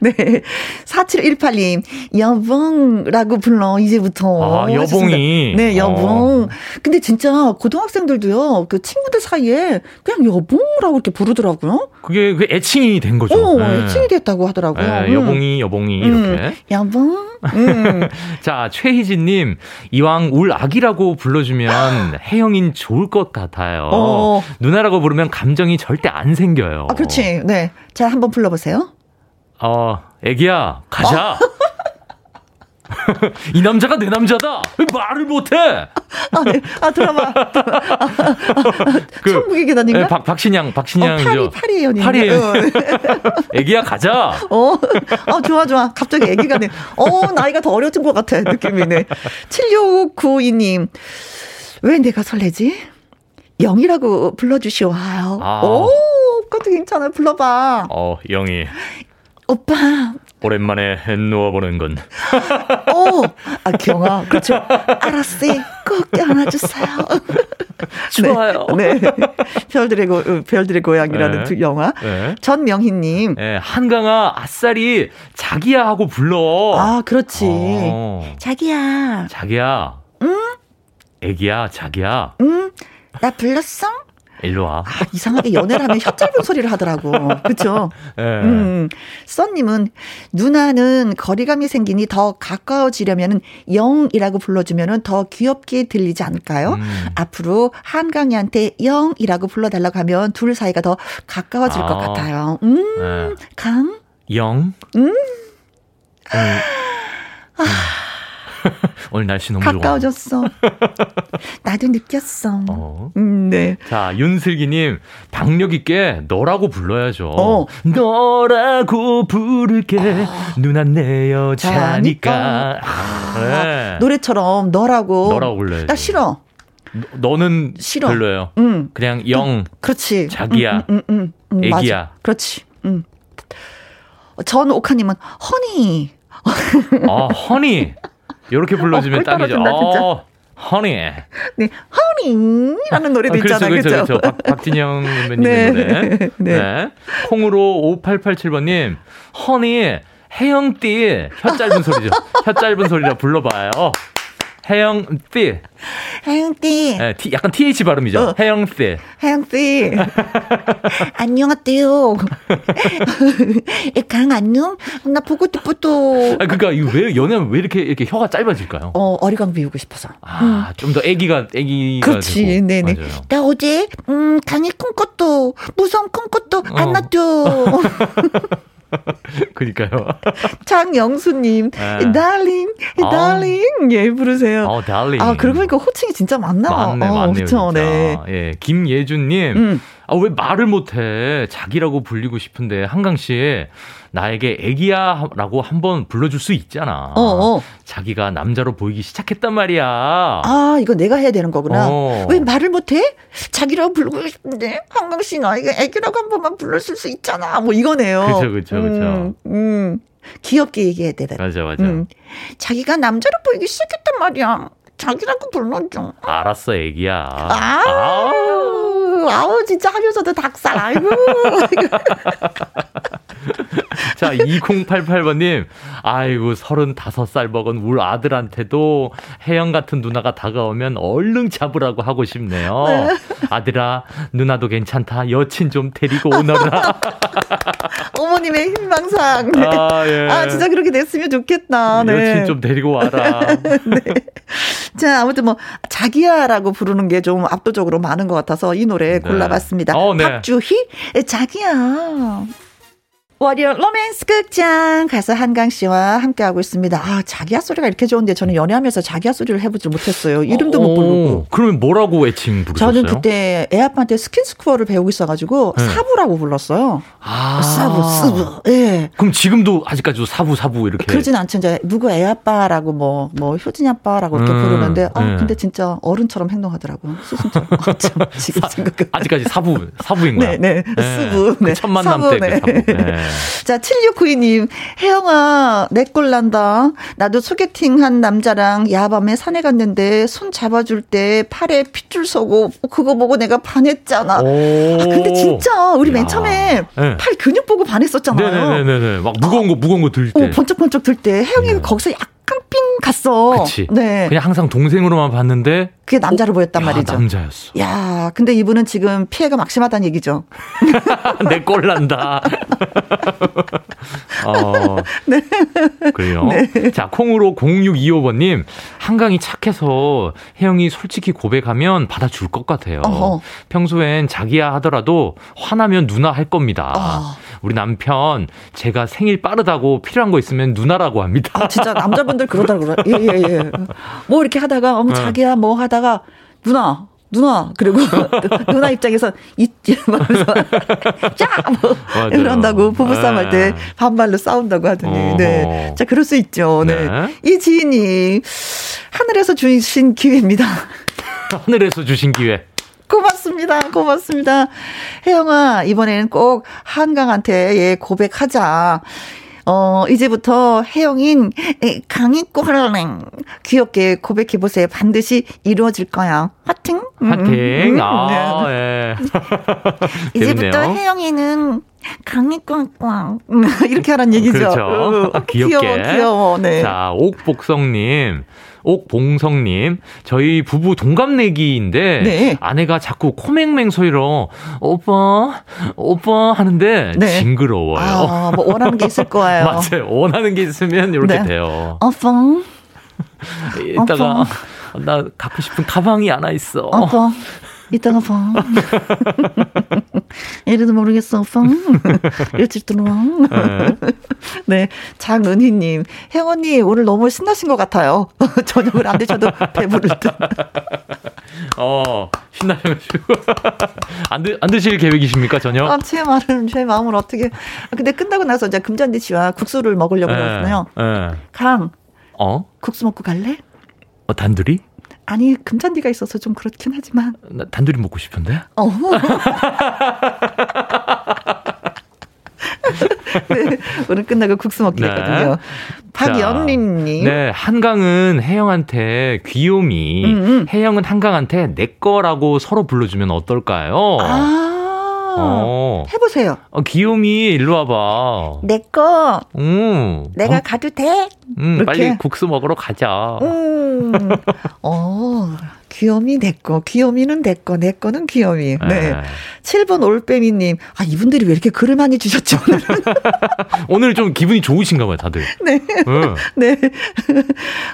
네. 4718님, 여봉라고 불러, 이제부터. 아, 여봉이. 네, 여봉. 어. 근데 진짜 고등학생들도요, 그 친구들 사이에 그냥 여봉라고 이렇게 부르더라고요. 그게 그 애칭 이 된 거죠. 오, 네. 애칭이 됐다고 하더라고요. 네, 음. 여봉이 여봉이 음, 이렇게. 여봉? 음. 자 최희진님 이왕 울 아기라고 불러주면 혜영인 좋을 것 같아요. 어. 누나라고 부르면 감정이 절대 안 생겨요. 아, 그렇지. 네. 자, 한번 불러보세요. 어, 애기야 가자. 이 남자가 내 남자다. 왜 말을 못해? 아, 네. 아, 드라마. 그, 천국의 계단인가? 네, 박 박신양 박신양 어, 파리, 저- 파리 연인. 파리 어. 애기야 가자. 어, 어, 좋아, 좋아. 갑자기 애기가 네. 어, 나이가 더 어려진 것 같아. 느낌이네. 7692님. 왜 내가 설레지? 영이라고 불러주시와요. 아. 오, 그것도 괜찮아. 불러봐. 어 영희 오빠. 오랜만에 누워보는 건 오, 아 경아, 그렇죠. 알았어요. 꼭 안아주세요. 좋아요. 네, 네. 별들의 고 별들의 고향이라는 네. 두 영화. 네. 전명희님. 예, 한강아 아싸리 자기야 하고 불러. 아, 그렇지. 어, 자기야, 자기야. 응? 애기야, 자기야. 응, 나 불렀어? 일로 와. 아, 이상하게 연애를 하면 혀 짧은 소리를 하더라고. 그쵸? 예. 음, 써님은 누나는 거리감이 생기니 더 가까워지려면은 영이라고 불러주면은 더 귀엽게 들리지 않을까요? 음. 앞으로 한강이한테 영이라고 불러달라고 하면 둘 사이가 더 가까워질 것 아. 같아요. 음, 예. 강? 영. 음. 오늘, 오늘 날씨 너무. 가까워졌어. 나도 느꼈어. 어. 음, 네. 자, 윤슬기님, 박력 있게 너라고 불러야죠. 어. 너라고 부를게. 누나 내 여자니까. 아, 네. 노래처럼 너라고. 너라고 불러야죠. 나 싫어. 너- 너는 싫어. 별로예요. 응. 그냥 영. 그렇지. 자기야. 응, 응, 응, 응, 애기야. 맞아. 그렇지. 응. 전 오카님은 허니. 아, 허니. 이렇게 불러주면 어, 꿀 딱이죠. 떨어진다. 어, 허니. 네, 허니라는 노래도 아, 그렇죠, 있잖아요. 그렇죠, 그렇죠? 그렇죠. 박, 박진영 선배님의 네. 노래. 네. 네. 콩으로 5887번님, 허니, 해영띠, 혀 짧은 소리죠. 혀 짧은 소리라 불러봐요. 해영띠. 혜영띠, 네, T, 약간 TH 발음이죠. 어. 해영띠. 혜영띠. 안녕하세요. 강 안녕? 나 보고 싶어도. 아, 그니까, 왜, 연애하면 왜 이렇게, 이렇게 혀가 짧아질까요? 어, 어리광 비우고 싶어서. 아, 좀더 애기가, 애기가. 그렇지, 되고. 네네. 맞아요. 나 어제, 음, 강의 꿈꿨도, 무서운 꿈꿨도 안 어. 났죠. 그니까요. 장영수님, 네. 달링, 아. 달링, 예, 부르세요. 어, 달링. 아, 그러고 보니까 호칭이 진짜 많나? 맞네, 어, 맞네요. 그쵸. 네. 예, 김예준님. 음. 아, 왜 말을 못해? 자기라고 불리고 싶은데, 한강 씨, 나에게 애기야 라고 한번 불러줄 수 있잖아. 어, 어. 자기가 남자로 보이기 시작했단 말이야. 아, 이거 내가 해야 되는 거구나. 어. 왜 말을 못해? 자기라고 부르고 싶은데, 한강 씨 나에게 애기라고 한 번만 불러줄 수 있잖아. 뭐 이거네요. 그쵸, 그쵸, 그쵸. 음, 음. 귀엽게 얘기해야 되다. 맞아, 맞아. 음. 자기가 남자로 보이기 시작했단 말이야. 자기라고 불러줘. 알았어, 애기야. 아우, 아우, 진짜 하면서도 닭살. 아이고. 자, 2088번님. 아이고, 35살 먹은 울 아들한테도 혜영 같은 누나가 다가오면 얼른 잡으라고 하고 싶네요. 아들아, 누나도 괜찮다. 여친 좀 데리고 오너라. 어머님의 희망상. 네. 아, 예. 아, 진짜 그렇게 됐으면 좋겠다. 네. 여친 좀 데리고 와라. 자, 아무튼 뭐, 자기야라고 부르는 게 좀 압도적으로 많은 것 같아서 이 노래 골라봤습니다. 어, 네. 박주희, 자기야. 월요 로맨스 극장 가수 한강 씨와 함께하고 있습니다. 아, 자기야 소리가 이렇게 좋은데 저는 연애하면서 자기야 소리를 해보질 못했어요. 이름도 못 부르고. 어, 그러면 뭐라고 애칭 부르셨어요? 저는 그때 애 아빠한테 스킨스쿠버를 배우고 있어가지고 네. 사부라고 불렀어요. 아. 사부, 사부. 예. 그럼 지금도 아직까지도 사부 사부 이렇게 그러진 않죠. 이제 누구 애 아빠라고 뭐, 뭐, 효진이 아빠라고 이렇게 음, 부르는데, 아, 네. 근데 진짜 어른처럼 행동하더라고. 스승처럼. 아, 참, 지금 생각해. 아직까지 사부 사부인 거야. 네, 네. 스부. 그 네. 첫 만남 사부, 때그 네. 사부. 네. 자, 7692님, 혜영아, 내 꼴 난다. 나도 소개팅 한 남자랑 야밤에 산에 갔는데 손 잡아줄 때 팔에 핏줄 서고 그거 보고 내가 반했잖아. 오. 아, 근데 진짜 우리 맨 야. 처음에 네. 팔 근육 보고 반했었잖아요. 네네네네. 막 무거운 거 무거운 거 들 때. 어, 번쩍번쩍 들 때 혜영이가 네. 거기서 약간 삥 갔어. 그치. 네. 그냥 항상 동생으로만 봤는데 그게 남자로 보였단 야, 말이죠. 남자였어. 야, 근데 이분은 지금 피해가 막심하다는 얘기죠. 내 꼴 난다. 어. 네. 그래요. 자, 콩으로 0625번님. 한강이 착해서 혜영이 솔직히 고백하면 받아줄 것 같아요. 어허. 평소엔 자기야 하더라도 화나면 누나 할 겁니다. 어. 우리 남편 제가 생일 빠르다고 필요한 거 있으면 누나라고 합니다. 아, 진짜 남자분들 그러더라고요. 예, 예, 예. 뭐 이렇게 하다가, 어머, 자기야, 뭐 하다가, 누나, 누나, 그리고 누나 입장에서, 이, 말면서, 짜! 뭐, 맞아요. 이런다고 부부싸움 할때 네. 반말로 싸운다고 하더니. 네. 자, 그럴 수 있죠. 네. 네. 이 지인이 하늘에서 주신 기회입니다. 하늘에서 주신 기회. 고맙습니다. 고맙습니다. 혜영아, 이번에는 꼭 한강한테 예, 고백하자. 어, 이제부터 혜영인 강희꼬랑 귀엽게 고백해보세요. 반드시 이루어질 거야. 화팅! 하팅. 음, 아, 네. 예. 이제부터. 혜영이는 강희꼬랑 이렇게 하란 얘기죠. 그렇죠. 어, 귀엽게. 귀여워, 귀여워. 네. 자, 옥복성님. 옥봉성님, 저희 부부 동갑내기인데 네. 아내가 자꾸 코맹맹 소리로 오빠, 오빠 하는데 네. 징그러워요. 아, 뭐 원하는 게 있을 거예요. 맞아요. 원하는 게 있으면 이렇게 네. 돼요. 어펑, 이따가 나 갖고 싶은 가방이 하나 있어. 어펑. 이따가 봐. 이래도 모르겠어, 펑. 일찍 들어와. 네. 장은희님. 혜원님, 오늘 너무 신나신 것 같아요. 저녁을 안 드셔도 배부를 듯. 어, 신나셔가지고. 안, 드, 안 드실 계획이십니까, 저녁? 아, 제 말은, 제 마음을 어떻게. 아, 근데 끝나고 나서 이제 금잔디 씨와 국수를 먹으려고 그러거든요. 예. 강, 어? 국수 먹고 갈래? 어, 단둘이? 아니, 금잔디가 있어서 좀 그렇긴 하지만. 나 단둘이 먹고 싶은데? 어. 네, 오늘 끝나고 국수 먹기로 네. 했거든요. 박연린님. 네, 한강은 혜영한테 귀요미, 음, 음. 혜영은 한강한테 내 거라고 서로 불러주면 어떨까요? 아, 어. 해보세요. 어, 귀요미, 일로 와봐. 내 거, 음. 내가 어, 가도 돼? 음, 이렇게? 빨리 국수 먹으러 가자. 음. 어, 귀요미 내 거, 귀요미는 내 거, 내 거는 귀요미. 네. 네. 7번 올빼미님. 아, 이분들이 왜 이렇게 글을 많이 주셨죠, 오늘은? 오늘 좀 기분이 좋으신가 봐요, 다들. 네. 응. 네.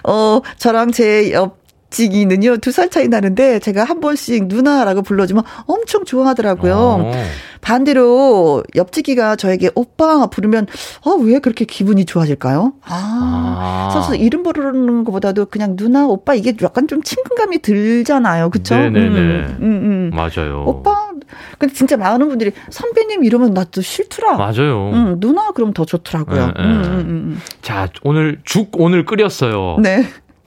어, 저랑 제 옆 지기는요, 두 살 차이 나는데, 제가 한 번씩 누나라고 불러주면 엄청 좋아하더라고요. 어. 반대로 옆지기가 저에게 오빠 부르면, 어, 왜 그렇게 기분이 좋아질까요? 아. 아. 사실 이름 부르는 것보다도 그냥 누나, 오빠 이게 약간 좀 친근감이 들잖아요. 그쵸? 네네네. 음, 음, 음. 맞아요. 오빠, 근데 진짜 많은 분들이 선배님 이러면 나 또 싫더라. 맞아요. 음, 누나 그럼 더 좋더라고요. 네, 네. 음, 음, 음, 자, 오늘 죽 오늘 끓였어요. 음. 네.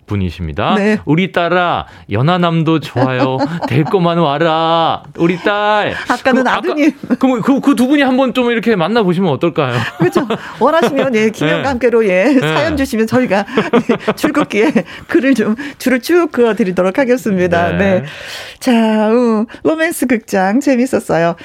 분이십니다. 네. 우리 딸아, 연하남도 좋아요. 될 거만 와라. 우리 딸. 아까는 그, 아드님. 그럼 그 그 두 분이 한번 좀 이렇게 만나 보시면 어떨까요? 그렇죠. 원하시면 예, 김영과 네. 함께로 예, 사연 주시면 저희가 예, 출국기에 글을 좀 줄을 쭉 그어드리도록 하겠습니다. 네. 네. 자, 음, 로맨스 극장 재밌었어요.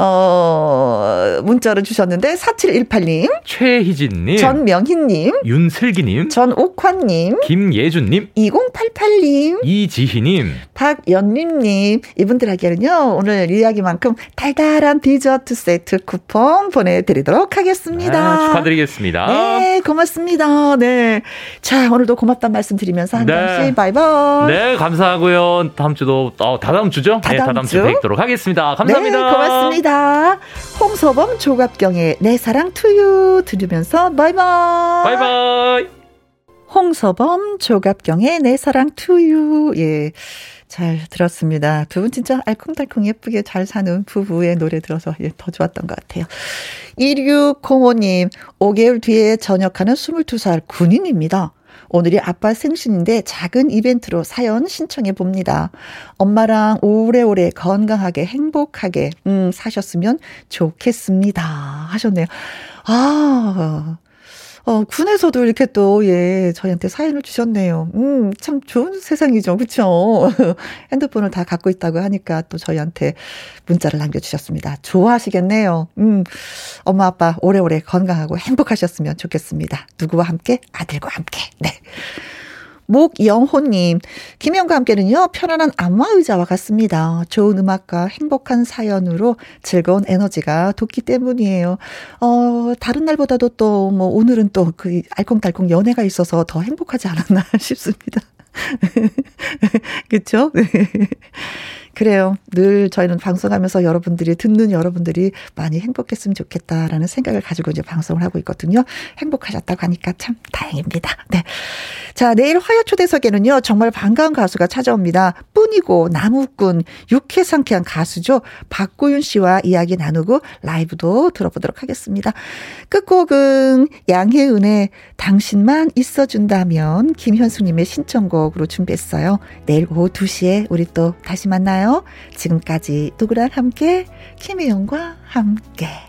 어, 문자를 주셨는데 4718님, 최희진님, 전명희님, 윤슬기님, 전옥환님, 김예준님, 2088님, 이지희님, 박연림님 이분들에게는요 오늘 이야기만큼 달달한 디저트 세트 쿠폰 보내드리도록 하겠습니다. 아, 축하드리겠습니다. 네, 고맙습니다. 네. 자, 오늘도 고맙다는 말씀 드리면서 한강 네. 씨 바이바이. 네, 감사하고요. 다음 주도 어, 다다음 주죠? 네, 다다음 다다음 주? 주 뵙도록 하겠습니다. 감사합니다. 네, 고맙습니다. 홍서범 조갑경의 내 사랑 투유 들으면서 바이바이. 바이바이. 홍서범 조갑경의 내 사랑 투유. 예. 잘 들었습니다. 두 분 진짜 알콩달콩 예쁘게 잘 사는 부부의 노래 들어서 예, 더 좋았던 것 같아요. 2605님, 5개월 뒤에 전역하는 22살 군인입니다. 오늘이 아빠 생신인데 작은 이벤트로 사연 신청해 봅니다. 엄마랑 오래오래 건강하게 행복하게 음, 사셨으면 좋겠습니다. 하셨네요. 아, 어, 군에서도 이렇게 또, 예, 저희한테 사연을 주셨네요. 음, 참 좋은 세상이죠. 그쵸? 핸드폰을 다 갖고 있다고 하니까 또 저희한테 문자를 남겨주셨습니다. 좋아하시겠네요. 음, 엄마, 아빠 오래오래 건강하고 행복하셨으면 좋겠습니다. 누구와 함께? 아들과 함께. 네. 목영호님, 김영과 함께는요, 편안한 안마의자와 같습니다. 좋은 음악과 행복한 사연으로 즐거운 에너지가 돋기 때문이에요. 어, 다른 날보다도 또, 뭐, 오늘은 또 그 알콩달콩 연애가 있어서 더 행복하지 않았나 싶습니다. 그쵸? 네. 그래요. 늘 저희는 방송하면서 여러분들이 듣는 여러분들이 많이 행복했으면 좋겠다라는 생각을 가지고 이제 방송을 하고 있거든요. 행복하셨다고 하니까 참 다행입니다. 네. 자, 내일 화요 초대석에는요. 정말 반가운 가수가 찾아옵니다. 뿐이고 나무꾼 육회 상쾌한 가수죠. 박고윤 씨와 이야기 나누고 라이브도 들어보도록 하겠습니다. 끝곡은 양혜은의 당신만 있어준다면 김현숙님의 신청곡으로 준비했어요. 내일 오후 2시에 우리 또 다시 만나요. 지금까지 누구랑 함께 김혜영과 함께.